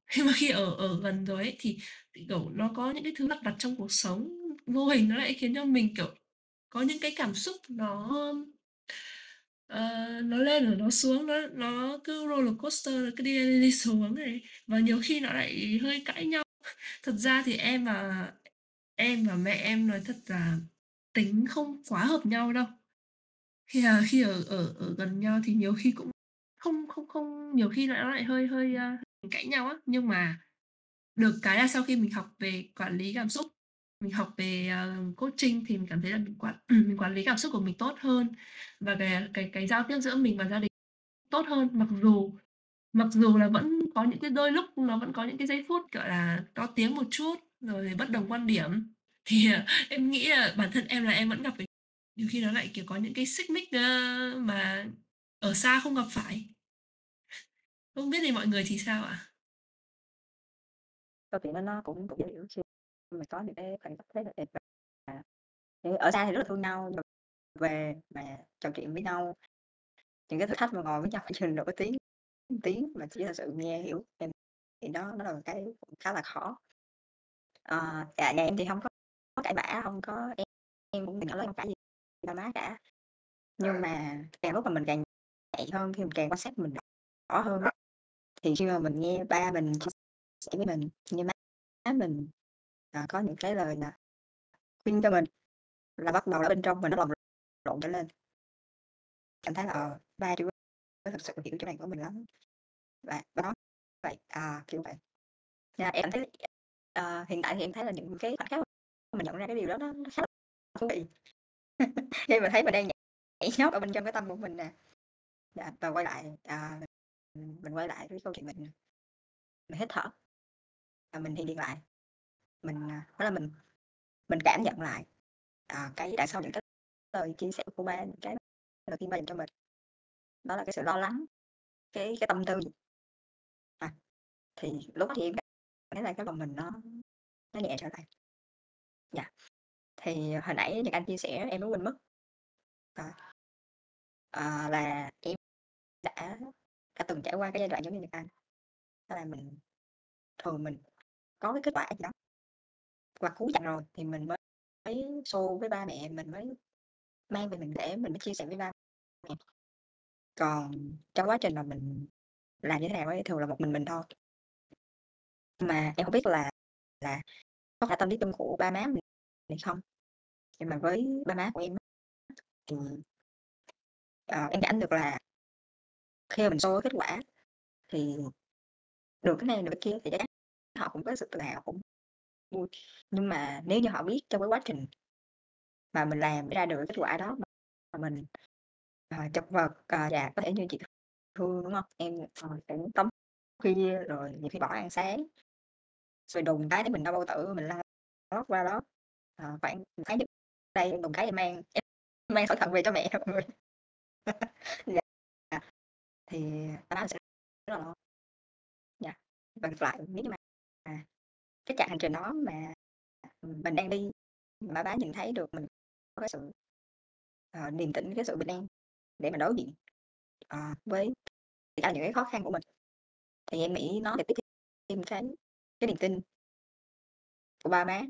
Nhưng mà khi ở ở gần rồi ấy, thì kiểu, nó có những cái thứ lặt vặt trong cuộc sống, vô hình nó lại khiến cho mình, kiểu, có những cái cảm xúc nó uh, nó lên rồi nó xuống, nó nó cứ roller coaster, nó cứ đi lên, đi xuống này, và nhiều khi nó lại hơi cãi nhau. Thật ra thì em và em và mẹ em nói thật là tính không quá hợp nhau đâu. Khi là khi ở ở ở gần nhau thì nhiều khi cũng không không không nhiều khi nó lại hơi hơi, uh, cãi nhau á, nhưng mà được cái là sau khi mình học về quản lý cảm xúc, mình học về, uh, coaching thì mình cảm thấy là mình quản mình quản lý cảm xúc của mình tốt hơn và cái cái cái giao tiếp giữa mình và gia đình tốt hơn. Mặc dù mặc dù là vẫn có những cái đôi lúc nó vẫn có những cái giây phút, gọi là, to tiếng một chút, rồi bất đồng quan điểm, thì, uh, em nghĩ là bản thân em là em vẫn gặp phải nhiều khi nó lại, kiểu, có những cái xích mích, uh, mà ở xa không gặp phải. Không biết thì mọi người thì sao ạ? Câu chuyện đó nó cũng cũng dễ hiểu khi mà có những cái khoảnh khắc rất là đẹp và ở xa thì rất là thương nhau, nhưng mà về mà trò chuyện với nhau, những cái thử thách mà ngồi với nhau phải chừng nửa tiếng, tiếng mà chỉ thật sự nghe hiểu em thì đó nó là một cái cũng khá là khó. Ờ, dạ, nhà em thì hông có có cãi vã, hông có em em cũng từ nhỏ đến hông cãi gì ba má cả. Nhưng mà càng lúc mà mình càng nhạy hơn, khi mình càng quan sát mình rõ hơn á, thì khi mà mình nghe ba mình chia sẻ với mình, nghe má mình, À, có những cái lời là khuyên cho mình là bắt đầu ở bên trong mình nó lồng lộn trở lên. Cảm thấy là, ờ, ba chưa có thực sự hiểu chỗ này của mình lắm. Và đó vậy, à, kiểu vậy. Dạ, em thấy, à, hiện tại thì em thấy là những cái khoảnh khắc mình nhận ra cái điều đó nó nó khá là thú vị. Khi mà thấy mình đang nhảy nhót ở bên trong cái tâm của mình nè. Dạ, và quay lại, à, mình mình quay lại với câu chuyện mình mình hít thở. Và mình thiền điện lại. Mình, à, đó là mình mình cảm nhận lại, à, cái đằng sau những cái lời chia sẻ của ba, những cái lời khuyên ba dành cho mình. Đó là cái sự lo lắng, cái cái tâm tư. À, thì lúc đó thì em cảm thấy là cái lòng mình nó nó nhẹ trở lại. Dạ. Thì hồi nãy Nhật Anh chia sẻ em mới quên mất. à, à, là em đã đã từng trải qua cái giai đoạn giống như Nhật Anh. Đó là mình thường mình có cái kết quả gì đó và cuối chặng rồi thì mình mới mới show với ba mẹ, mình mới mang về mình để mình mới chia sẻ với ba mẹ. Còn trong quá trình mà mình làm như thế nào ấy, thường là một mình mình thôi. Mà em không biết là là có phải tâm lý chung của ba má mình hay không? Nhưng mà với ba má của em thì uh, em cảm được là khi mà mình show kết quả thì được cái này được cái kia thì chắc họ cũng có sự tự hào, cũng vui. Nhưng mà nếu như họ biết trong cái quá trình mà mình làm để ra được cái kết quả đó mà mình, ờ, chật vật, ờ, dạ, có thể như chị Thương, đúng hông? Em, ờ, cũng tắm khuya rồi nhiều khi bỏ ăn sáng. Rồi đùng cái mình đau bao tử, mình la lót qua đó Ờ, khoảng một tháng trước đây đùng cái em mang em mang sỏi thận về cho mẹ mọi người. Dạ. Thì à, ba sẽ rất là lo. Dạ. Và ngược lại nếu như mà à, cái chặng hành trình đó mà, mình đang đi, mà ba má nhìn thấy được mình có cái sự, ờ, điềm tĩnh, cái sự bình an để mà đối diện, ờ, với tất cả những cái khó khăn của mình. Thì em nghĩ nó sẽ tiếp thêm cái cái niềm tin của ba má.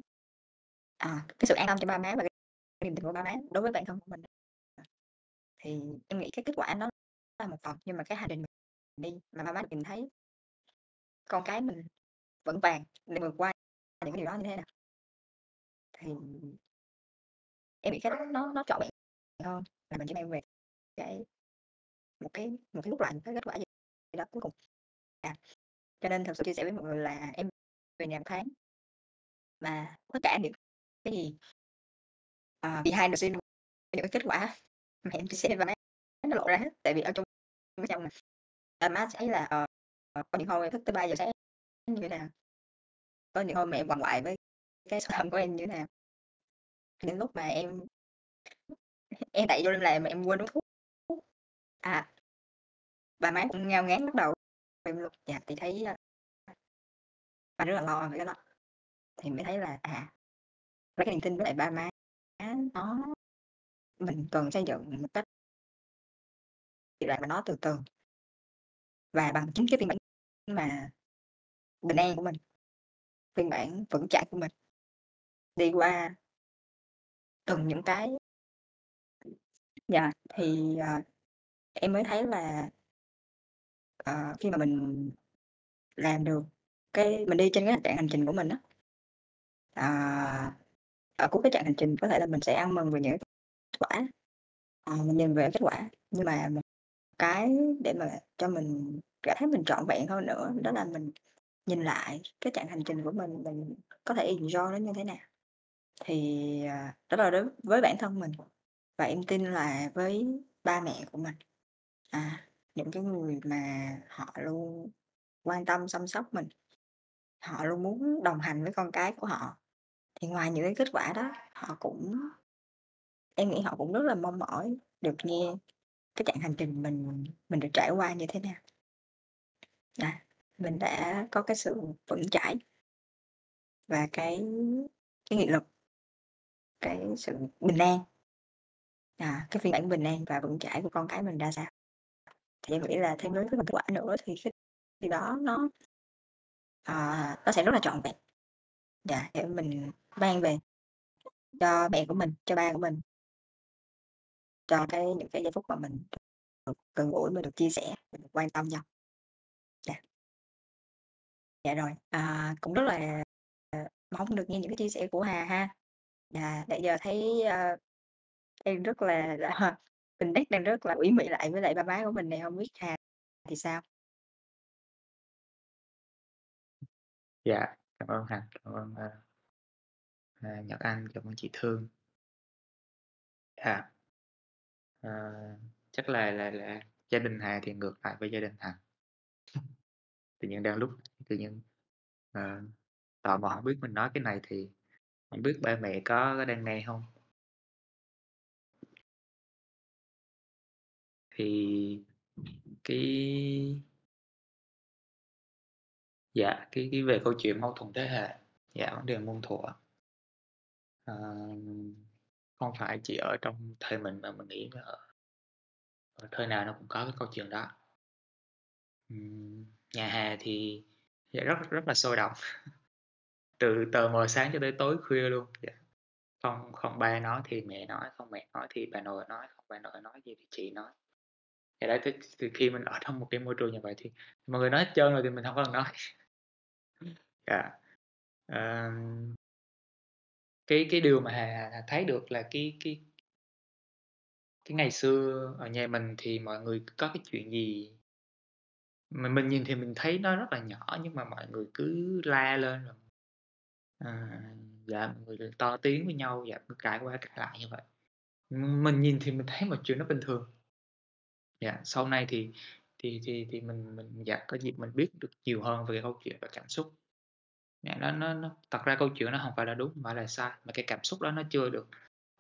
À, cái sự an tâm cho ba má và cái niềm tin của ba má đối với bản thân của mình. Thì em nghĩ cái kết quả nó là một phần, nhưng mà cái hành trình mình đi mà ba má nhìn thấy con cái mình vững vàng để vượt qua những cái điều đó như thế nào. Thì em nghĩ cái đó nó nó trọn vẹn hơn là mình chỉ mang về cái một cái một cái rút lạnh cái kết quả gì đó cuối cùng. À, cho nên thật sự chia sẻ với mọi người là em về nhà một tháng. Mà tất cả những cái gì ờ, behind the scene những cái kết quả mà em chia sẻ và má nó lộ ra hết. Tại vì ở trong trong mà à, má thấy là, uh, có những hôm em thức tới 3:00 sáng như thế nào. Có những hôm mà em quằn quại với cái số phận của em như thế nào. Đến lúc mà em em chạy vô em làm mà em quên uống thuốc. À. bà má cũng ngao ngán bắt đầu em lúc Dạ, thì thấy, bà rất là lo về cái đó. Thì mới thấy là, à, lấy cái niềm tin với lại ba má nó mình cần xây dựng một cách giai đoạn mà nó từ từ. Và bằng chính cái phiên bản mà bình an của mình, phiên bản vững chãi của mình. Đi qua từng những cái dạ, thì, uh, em mới thấy là uh, khi mà mình làm được cái mình đi trên cái trạng hành trình của mình á à, ở cuối cái trạng hành trình có thể là mình sẽ ăn mừng về những kết quả, ờ, mình nhìn về kết quả, nhưng mà cái để mà cho mình cảm thấy mình trọn vẹn hơn nữa, đó là mình nhìn lại cái chặng hành trình của mình, mình có thể enjoy nó như thế nào. Thì, à, đó là đối với bản thân mình, và em tin là với ba mẹ của mình, à, những cái người mà họ luôn quan tâm chăm sóc mình, họ luôn muốn đồng hành với con cái của họ, thì ngoài những cái kết quả đó, họ cũng em nghĩ họ cũng rất là mong mỏi được nghe cái chặng hành trình mình mình được trải qua như thế nào. À, mình đã có cái sự vững chãi. Và cái cái nghị lực. Cái sự bình an. À, cái phiên bản bình an và vững chãi của con cái mình ra sao. Thì em nghĩ là thêm đối với cái kết quả nữa thì cái điều đó nó à, nó sẽ rất là trọn vẹn. Dạ, để mình mang về cho mẹ của mình, cho ba của mình. Cho cái những cái giây phút mà mình được gần gũi, mình được chia sẻ, mình được quan tâm nhau. Dạ. Rồi, à, cũng rất là, ờ, mong được nghe những cái chia sẻ của Hà ha. Dạ, nãy giờ thấy, ờ, ơ, em rất là là ờ, mình đang đang rất là ủy mị lại với lại ba má của mình nè, hông biết Hà thì sao? Dạ, cảm ơn Hà, cảm ơn, ờ, a, Nhật Anh, cảm ơn chị Thương. Dạ. Ờ, chắc là là là gia đình Hà thì ngược lại với gia đình Thành. Tự nhiên đang lúc tự nhiên, ờ, tò mò hổng biết mình nói cái này thì hổng biết ba mẹ có có đang nghe hông? Thì cái Dạ, cái cái về câu chuyện mâu thuẫn thế hệ, dạ, vấn đề muôn thuở. Ờ, không phải chỉ ở trong thời mình mà mình nghĩ là ở ở thời nào nó cũng có cái câu chuyện đó. Ừm, nhà Hà thì dạ rất rất là sôi động. Từ tờ mờ sáng cho tới tối khuya luôn, dạ. Không không ba nói thì mẹ nói, không mẹ nói thì bà nội nói, không bà nội nói gì thì chị nói. dạ đấy, từ từ khi mình ở trong một cái môi trường như vậy thì mọi người nói hết trơn rồi thì mình không có cần nói. Dạ. à, Cái cái điều mà Hà Hà thấy được là cái cái cái ngày xưa ở nhà mình thì mọi người có cái chuyện gì mà mình nhìn thì mình thấy nó rất là nhỏ nhưng mà mọi người cứ la lên rồi à, dạ, mọi người to tiếng với nhau, dạ, cứ cãi qua cãi lại như vậy. Mình nhìn thì mình thấy một chuyện nó bình thường. Dạ, sau này thì thì thì thì mình mình, dạ, có dịp mình biết được nhiều hơn về cái câu chuyện và cảm xúc. Dạ, nó nó nó thật ra câu chuyện nó hông phải là đúng, hông phải là sai, mà cái cảm xúc đó nó chưa được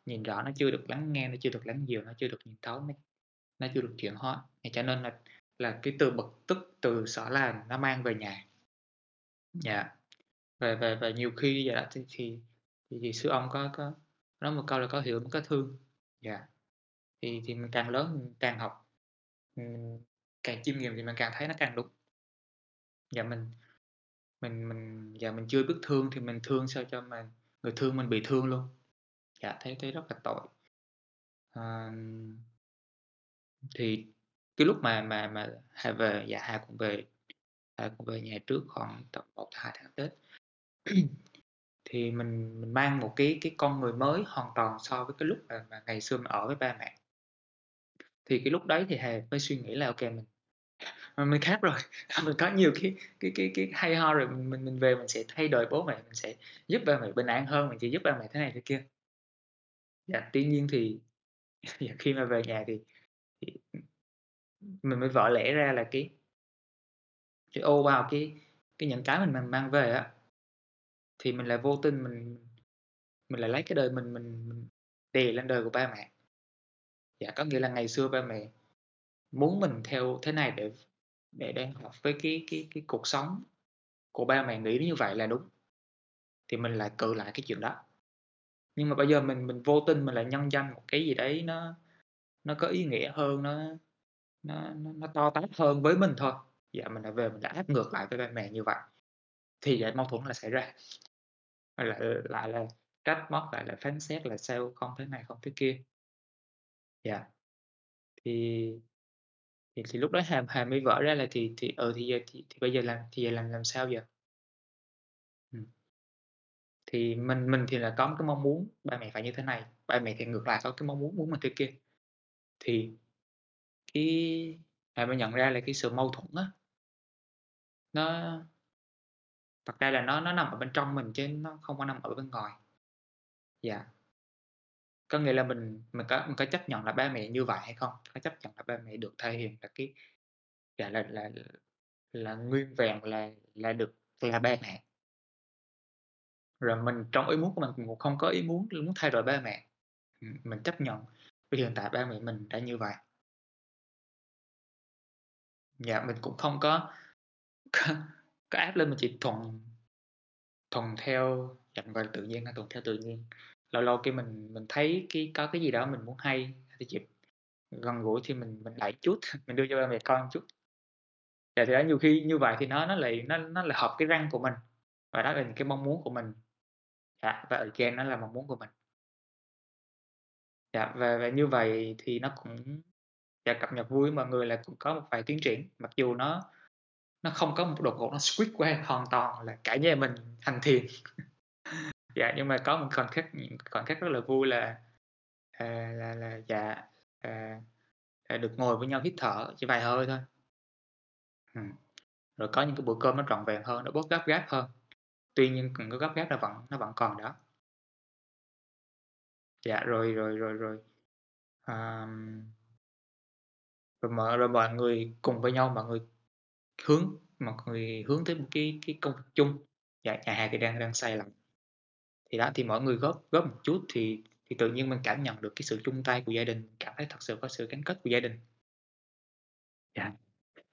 nhìn rõ, nó chưa được lắng nghe, nó chưa được lắng dịu, nó chưa được nhìn thấu, nó nó chưa được chuyển hóa. Thì cho nên là là cái từ bực tức, từ xỏ làm nó mang về nhà. Dạ, và và và nhiều khi dạ thì thì thì thì sư ông có có nói một câu là "Có hiểu mới có thương." Dạ, thì thì mình càng lớn mình càng học, càng chiêm nghiệm thì mình càng thấy nó càng đúng. Dạ, mình mình mình dạ, mình chưa biết thương thì mình thương sao cho mà người thương mình bị thương luôn. Dạ, thấy thấy rất là tội. à, Thì cái lúc mà mà mà Hà về dạ, Hà cũng về Hà cũng về nhà trước khoảng tầm 1-2 tháng Tết. Thì mình mình mang một cái cái con người mới hoàn toàn so với cái lúc mà mà ngày xưa mình ở với ba mẹ. Thì cái lúc đấy thì Hà mới suy nghĩ là ok mình mình khác rồi, mình có nhiều cái cái cái cái hay ho rồi, mình mình mình về mình sẽ thay đổi bố mẹ, mình sẽ giúp ba mẹ bình an hơn, mình sẽ giúp ba mẹ thế này thế kia. Dạ, tuy nhiên thì dạ, khi mà về nhà thì thì, mình mới vỡ lẽ ra là cái cái ô vào cái cái những cái mình mình mang về á thì mình lại vô tình mình mình lại lấy cái đời mình mình mình đè lên đời của ba mẹ. Dạ, có nghĩa là ngày xưa ba mẹ muốn mình theo thế này để để để học với cái cái cái cuộc sống của ba mẹ nghĩ như vậy là đúng. Thì mình lại cự lại cái chuyện đó. Nhưng mà bây giờ mình mình vô tình mình lại nhân danh một cái gì đấy nó nó có ý nghĩa hơn, nó nó nó nó to tát hơn với mình thôi. Dạ, mình đã về mình đã áp ngược lại với ba mẹ như vậy, thì vậy mâu thuẫn là xảy ra. Lại lại là trách móc, lại là phán xét là sao không thế này, không thế kia. Dạ. Thì thì thì lúc đó hàm hàm mới vỡ ra là thì thì, ừ, thì giờ thì thì bây giờ làm thì giờ làm làm sao giờ? Ừ. Thì mình mình thì là có một cái mong muốn ba mẹ phải như thế này, ba mẹ thì ngược lại có cái mong muốn muốn mình thế kia. Thì cái Hà mới nhận ra là cái sự mâu thuẫn á nó thật ra là nó nó nằm ở bên trong mình chứ nó không có nằm ở bên ngoài. Dạ. Có nghĩa là mình mình có mình có chấp nhận là ba mẹ như vậy hay không? Có chấp nhận là ba mẹ được thể hiện là cái dạ, là là là nguyên vẹn là là được là ba mẹ. Rồi mình trong ý muốn của mình cũng không có ý muốn muốn thay đổi ba mẹ. Mình chấp nhận vì hiện tại ba mẹ mình đã như vậy. Dạ, mình cũng không có có có áp lên, dạ, mình chỉ thuận thuận theo dặn là tự nhiên thôi, thuận theo tự nhiên. Lâu lâu khi mình mình thấy cái có cái gì đó mình muốn hay thì chỉ gần gũi thì mình mình đẩy chút, mình đưa cho ba mẹ coi chút. Dạ, thì đó nhiều khi như vậy thì nó nó lại nó nó lại hợp cái răng của mình, và đó là những cái mong muốn của mình. Dạ, và trên nó là mong muốn của mình. Dạ, và và như vậy thì nó cũng và cập nhật vui mọi người là cũng có một vài tiến triển, mặc dù nó nó không có một đột ngột nó switch qua hoàn toàn là cả nhà mình hành thiền. Dạ, nhưng mà có một khoảnh khắc khoảnh khắc rất là vui là, à, là là dạ, à, à, được ngồi với nhau hít thở chỉ vài hơi thôi. Ừ. Rồi có những cái bữa cơm nó trọn vẹn hơn, nó bớt gấp gáp hơn. Tuy nhiên còn có gấp gáp nó vẫn nó vẫn còn đó. Dạ, rồi rồi rồi rồi, ờm rồi mà rồi mọi người cùng với nhau, mọi người hướng mọi người hướng tới một cái cái công việc chung. Dạ, nhà hàng thì đang đang xây lại. Thì đó, thì mọi người góp góp một chút thì thì tự nhiên mình cảm nhận được cái sự chung tay của gia đình, cảm thấy thật sự có sự gắn kết của gia đình. Dạ,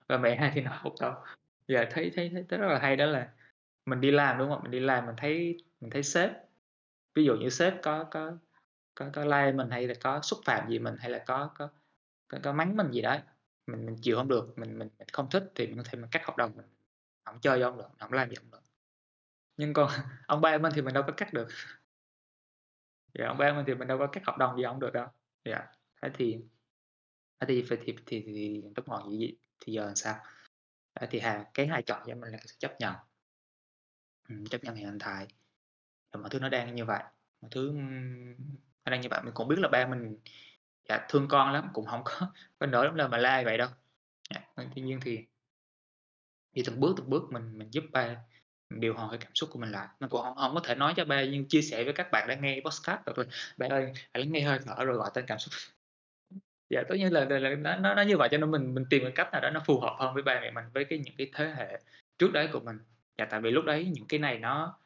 và mẹ hai thì nói một câu, dạ, thấy thấy thấy thấy rất là hay đó là mình đi làm, đúng không, Mình đi làm mình thấy mình thấy sếp, ví dụ như sếp có có có có like mình hay là có xúc phạm gì mình, hay là có có có có mắng mình gì đấy, mình mình chịu không được, mình mình mình không thích thì mình có thể mình cắt hợp đồng, mình không chơi với ông được không làm gì ông được Nhưng còn ông ba mình thì mình đâu có cắt được. Dạ, ông ba mình thì mình đâu có cắt hợp đồng gì ông được đâu. Dạ, thế thì thế thì phải thì thì thì lúc ngồi gì vậy thì giờ làm sao? Thế thì Hà cái hai chọn cho mình là sự chấp nhận. ừ, chấp nhận hiện tại, mọi thứ nó đang như vậy, mọi thứ, nó đang như vậy. Mình cũng biết là ba mình, dạ, thương con lắm, cũng không có có nỡ lắm là mà la vậy đâu. Dạ, vâng, tuy nhiên thì thì từng bước, từng bước mình mình giúp ba, mình điều hòa cái cảm xúc của mình lại. Mình cũng không không có thể nói cho ba nhưng chia sẻ với các bạn đang nghe podcast được là "Ba ơi, hãy lắng nghe hơi thở rồi gọi tên cảm xúc." Dạ, tất nhiên là là là nó nó nó như vậy cho nên mình mình tìm cái cách nào đó nó phù hợp hơn với ba mẹ mình, với cái những cái thế hệ trước đấy của mình. Dạ, tại vì lúc đấy những cái này nó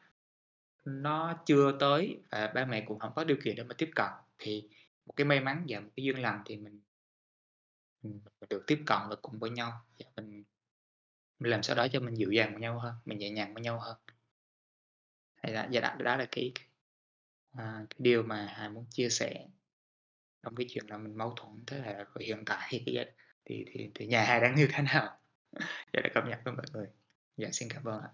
nó chưa tới và ba mẹ cũng không có điều kiện để mà tiếp cận. Thì một cái may mắn và một cái duyên lành thì mình mình được tiếp cận và cùng với nhau, và mình mình làm sao đó cho mình dịu dàng với nhau hơn, mình nhẹ nhàng với nhau hơn. hay là và đó đó là cái à, cái điều mà Hà muốn chia sẻ trong cái chuyện là mình mâu thuẫn thế hệ hiện tại thì dạ, thì thì thì nhà Hà đang như thế nào? Để cập nhật với mọi người. Dạ, xin cảm ơn ạ.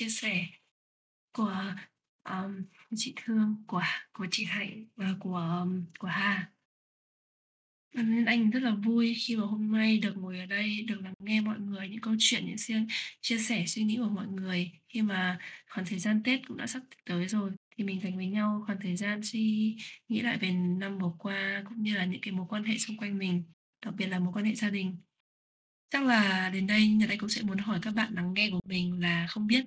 Chia sẻ của, um, chị Thương, của của chị Hạnh và của, um, của Hà. Nên anh rất là vui khi mà hôm nay được ngồi ở đây, được lắng nghe mọi người, những câu chuyện, những riêng chia sẻ suy nghĩ của mọi người. Khi mà khoảng thời gian Tết cũng đã sắp tới rồi, thì mình dành với nhau khoảng thời gian suy nghĩ lại về năm vừa qua, cũng như là những cái mối quan hệ xung quanh mình, đặc biệt là mối quan hệ gia đình. Chắc là đến đây Nhật Anh cũng sẽ muốn hỏi các bạn lắng nghe của mình là không biết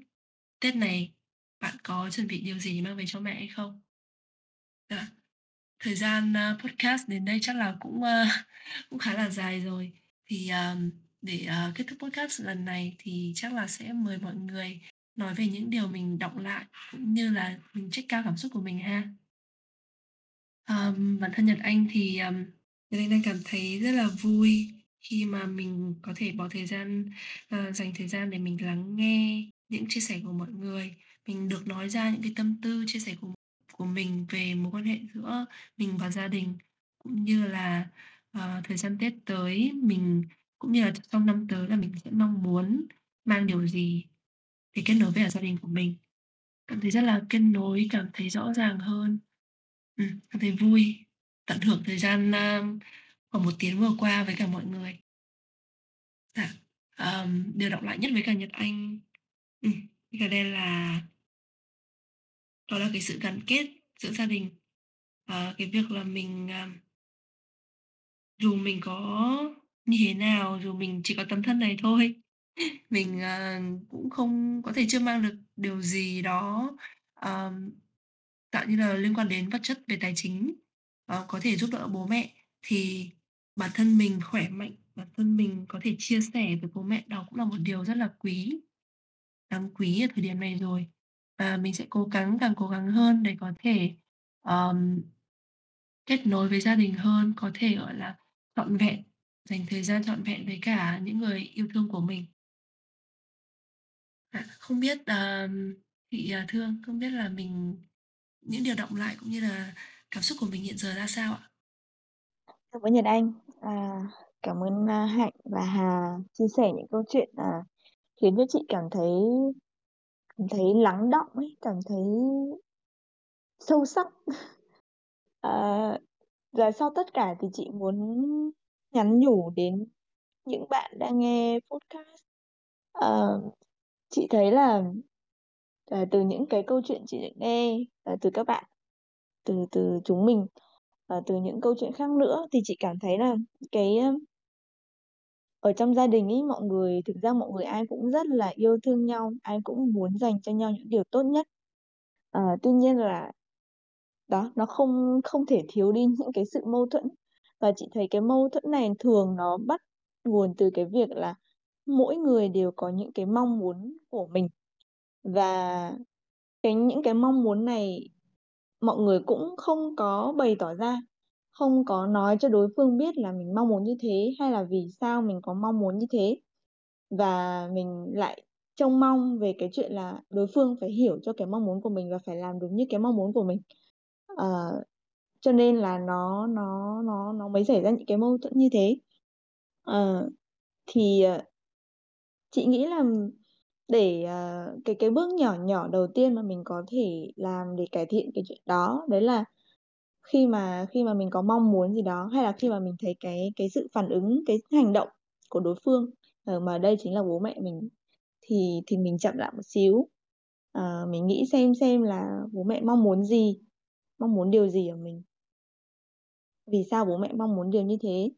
Tết này bạn có chuẩn bị điều gì mang về cho mẹ hay không? Dạ. Thời gian, uh, podcast đến đây chắc là cũng, uh, cũng khá là dài rồi. Thì, um, để, uh, kết thúc podcast lần này thì chắc là sẽ mời mọi người nói về những điều mình đọc lại, cũng như là mình check cao cảm xúc của mình ha. Um, bản thân Nhật Anh thì, um, Nhật Anh đang cảm thấy rất là vui khi mà mình có thể bỏ thời gian, uh, dành thời gian để mình lắng nghe những chia sẻ của mọi người. Mình được nói ra những cái tâm tư, chia sẻ của của mình về mối quan hệ giữa mình và gia đình, cũng như là, uh, thời gian Tết tới mình cũng như là trong năm tới là mình sẽ mong muốn mang điều gì để kết nối với cả gia đình của mình. Cảm thấy rất là kết nối, cảm thấy rõ ràng hơn. ừ, cảm thấy vui, tận hưởng thời gian, ờ, uh, khoảng một tiếng vừa qua với cả mọi người. Dạ, um, điều đọc lại nhất với cả Nhật Anh Ừ, với cả đây là đó là cái sự gắn kết giữa gia đình. à, cái việc là mình, ờ, dù mình có như thế nào, dù mình chỉ có tấm thân này thôi, mình, uh, cũng không có thể chưa mang được điều gì đó, ờm, tạo như là liên quan đến vật chất về tài chính, uh, có thể giúp đỡ bố mẹ, thì bản thân mình khỏe mạnh, bản thân mình có thể chia sẻ với bố mẹ đó cũng là một điều rất là quý, đáng quý ở thời điểm này rồi. Và mình sẽ cố gắng, càng cố gắng hơn để có thể, um, kết nối với gia đình hơn, có thể, gọi là, trọn vẹn, dành thời gian trọn vẹn với cả những người yêu thương của mình. À, không biết, um, chị, uh, Thương, không biết là mình những điều động lại cũng như là cảm xúc của mình hiện giờ ra sao ạ? Cảm ơn Nhật Anh. À, cảm ơn, uh, Hạnh và Hà chia sẻ những câu chuyện, à, khiến cho chị cảm thấy cảm thấy lắng động ấy, cảm thấy sâu sắc. à, và sau tất cả thì chị muốn nhắn nhủ đến những bạn đang nghe podcast. à, chị thấy là, à, từ những cái câu chuyện chị được nghe, à, từ các bạn, từ từ chúng mình, à, từ những câu chuyện khác nữa thì chị cảm thấy là cái, ở trong gia đình ấy, mọi người thực ra mọi người ai cũng rất là yêu thương nhau, ai cũng muốn dành cho nhau những điều tốt nhất. à, tuy nhiên là đó, nó không không thể thiếu đi những cái sự mâu thuẫn. Và chị thấy cái mâu thuẫn này thường nó bắt nguồn từ cái việc là mỗi người đều có những cái mong muốn của mình. Và cái những cái mong muốn này mọi người cũng không có bày tỏ ra, không có nói cho đối phương biết là mình mong muốn như thế, hay là vì sao mình có mong muốn như thế. Và mình lại trông mong về cái chuyện là đối phương phải hiểu cho cái mong muốn của mình và phải làm đúng như cái mong muốn của mình. à, cho nên là nó nó nó nó mới xảy ra những cái mâu thuẫn như thế. à, thì, ờ, chị nghĩ là để, uh, cái cái bước nhỏ nhỏ đầu tiên mà mình có thể làm để cải thiện cái chuyện đó, đấy là khi mà khi mà mình có mong muốn gì đó, hay là khi mà mình thấy cái cái sự phản ứng, cái hành động của đối phương, ờ, mà đây chính là bố mẹ mình, thì thì mình chậm lại một xíu. à, mình nghĩ xem xem là bố mẹ mong muốn gì, mong muốn điều gì ở mình. Vì sao bố mẹ mong muốn điều như thế?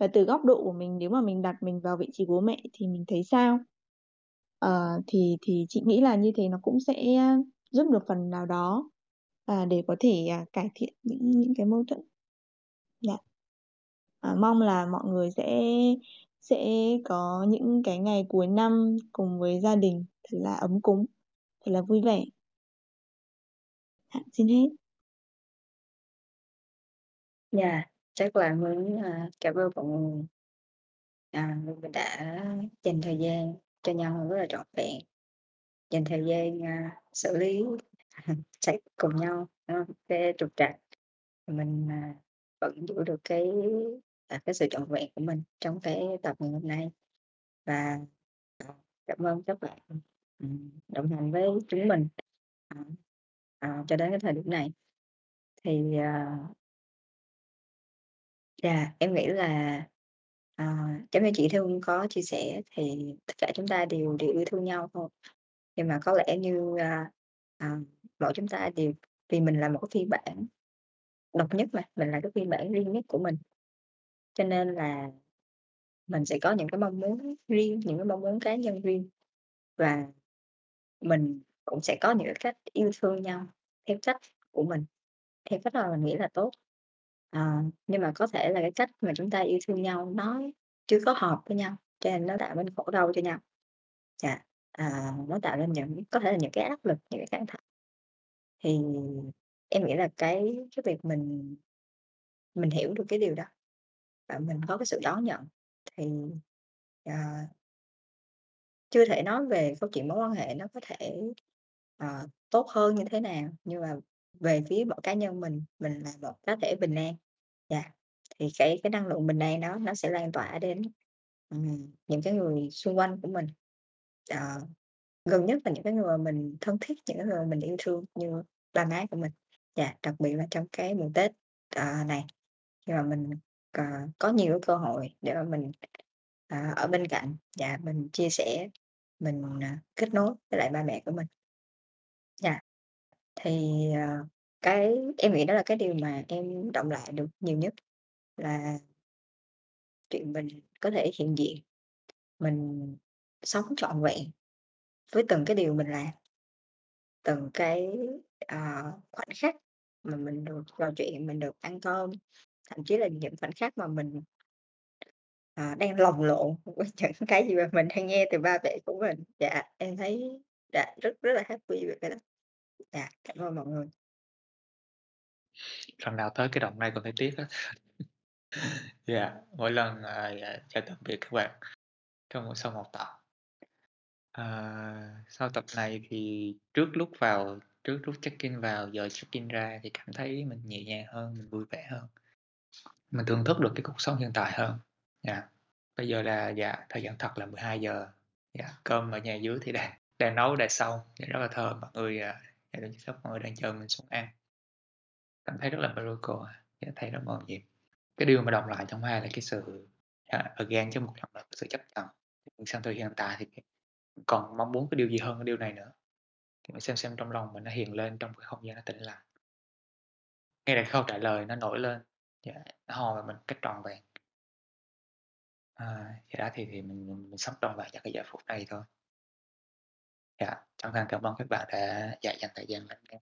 Và từ góc độ của mình, nếu mà mình đặt mình vào vị trí bố mẹ thì mình thấy sao? à, thì thì chị nghĩ là như thế nó cũng sẽ ờ, giúp được phần nào đó, à, để có thể, à, cải thiện những những cái mâu thuẫn. Dạ. À, mong là mọi người sẽ sẽ có những cái ngày cuối năm cùng với gia đình thật là ấm cúng, thật là vui vẻ. Dạ, xin hết. Yeah, chắc là muốn, à, cảm ơn mọi người. À, mình đã dành thời gian cho nhau rất là trọn vẹn, dành thời gian, a, xử lý Chạy cùng nhau, đúng hông? Cái trục trặc, mình, à, vẫn giữ được cái, à, cái sự trọn vẹn của mình trong cái tập ngày hôm nay. Và, à, cảm ơn các bạn, ừm, đồng hành với chúng mình, à, à, cho đến cái thời điểm này. Thì, à Yeah, em nghĩ là, à, giống như chị Thương có chia sẻ thì tất cả chúng ta đều đều yêu thương nhau thôi. Nhưng mà có lẽ như, a, à, à mỗi chúng ta đều vì mình là một cái phiên bản độc nhất mà, mình là cái phiên bản riêng nhất của mình. Cho nên là mình sẽ có những cái mong muốn riêng, những cái mong muốn cá nhân riêng. Và mình cũng sẽ có những cái cách yêu thương nhau theo cách của mình, theo cách mà mình nghĩ là tốt. À, nhưng mà có thể là cái cách mà chúng ta yêu thương nhau nó chưa có hợp với nhau, cho nên nó tạo nên khổ đau cho nhau. Dạ, à, nó tạo nên những có thể là những cái áp lực, những cái căng thẳng. Thì em nghĩ là cái cái việc mình mình hiểu được cái điều đó và mình có cái sự đón nhận thì, à chưa thể nói về câu chuyện mối quan hệ nó có thể, ờ, tốt hơn như thế nào, nhưng mà về phía mỗi cá nhân mình, mình là một cá thể bình an. Yeah, thì cái cái năng lượng bình an đó nó sẽ lan tỏa đến, ừm, những cái người xung quanh của mình. Ờ, gần nhất là những cái người mà mình thân thiết, những cái người mà mình yêu thương như ba má của mình. Yeah, đặc biệt là trong cái mùa Tết, ờ, này, khi mà mình, ờ, có nhiều cái cơ hội để mà mình, à, ở bên cạnh và mình chia sẻ, mình, à, kết nối với lại ba mẹ của mình. Yeah. Thì, ờ, cái em nghĩ đó là cái điều mà em đọng lại được nhiều nhất là chuyện mình có thể hiện diện, mình sống trọn vẹn với từng cái điều mình làm. Từng cái, ờ, khoảnh khắc mà mình được trò chuyện, mình được ăn cơm, thậm chí là những khoảnh khắc mà mình ờ, đang lồng lộn với những cái gì mà mình đang nghe từ ba mẹ của mình. Dạ, em thấy dạ, rất rất là happy về cái đó. Dạ, cảm ơn mọi người. Lần nào tới cái đoạn này còn thấy tiếc á. Dạ, mỗi lần, à, dạ, chào tạm biệt các bạn trong một sau một tập. À, sau tập này thì trước lúc vào trước lúc check-in vào, giờ check-in ra thì cảm thấy mình nhẹ nhàng hơn, mình vui vẻ hơn. Mình thưởng thức được cái cuộc sống hiện tại hơn. Dạ, bây giờ là, dạ, thời gian thật là 12:00. Dạ, cơm ở nhà dưới thì đang đang nấu đã xong, dạ, rất là thơm. Mọi người, à, dạ, đang sắp mọi người đang chờ mình xuống ăn. Cảm thấy rất là miracle, dạ, thấy rất mầu nhiệm. Cái điều mà đồng lại trong hai là cái sự, à, again chứ một lần là sự chấp nhận. Sang thời hiện tại thì còn mong muốn cái điều gì hơn cái điều này nữa. Thì mình xem xem trong lòng mình nó hiện lên trong cái không gian nó tĩnh lặng. Ngay cả câu trả lời nó nổi lên, dạ, nó hò vào mình cách tròn vẹn. À, thì đó thì thì mình mình mình sống tròn vẹn cho cái giờ phút này thôi. Dạ, chân thành cảm ơn các bạn đã, dạ, dành thời gian lắng nghe.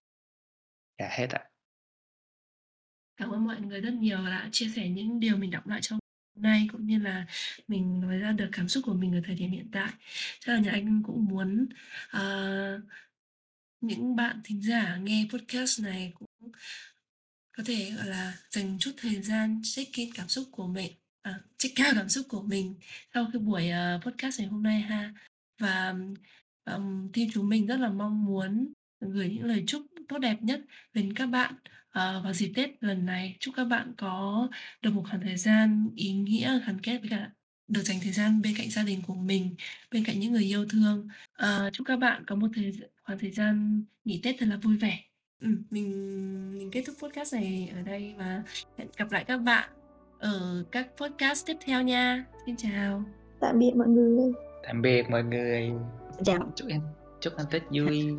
Dạ, hết ạ. Cảm ơn mọi người rất nhiều đã chia sẻ những điều mình đọc lại trong nay, cũng như là mình nói ra được cảm xúc của mình ở thời điểm hiện tại. Chắc là nhà anh cũng muốn, ờ, những bạn thính giả nghe podcast này cũng có thể, gọi là, dành chút thời gian check-in cảm xúc của mình, à, check out cảm xúc của mình sau cái buổi, ờ, podcast ngày hôm nay ha. Và, ừm, team chúng mình rất là mong muốn gửi những lời chúc tốt đẹp nhất đến các bạn, ờ, vào dịp Tết lần này. Chúc các bạn có được một khoảng thời gian ý nghĩa, gắn kết với cả được dành thời gian bên cạnh gia đình của mình, bên cạnh những người yêu thương. Ờ, chúc các bạn có một thời khoảng thời gian nghỉ Tết thật là vui vẻ. Ừm, mình mình kết thúc podcast này ở đây và hẹn gặp lại các bạn ở các podcast tiếp theo nha. Xin chào. Tạm biệt mọi người. Tạm biệt mọi người. Chào. Chúc em chúc ăn Tết vui.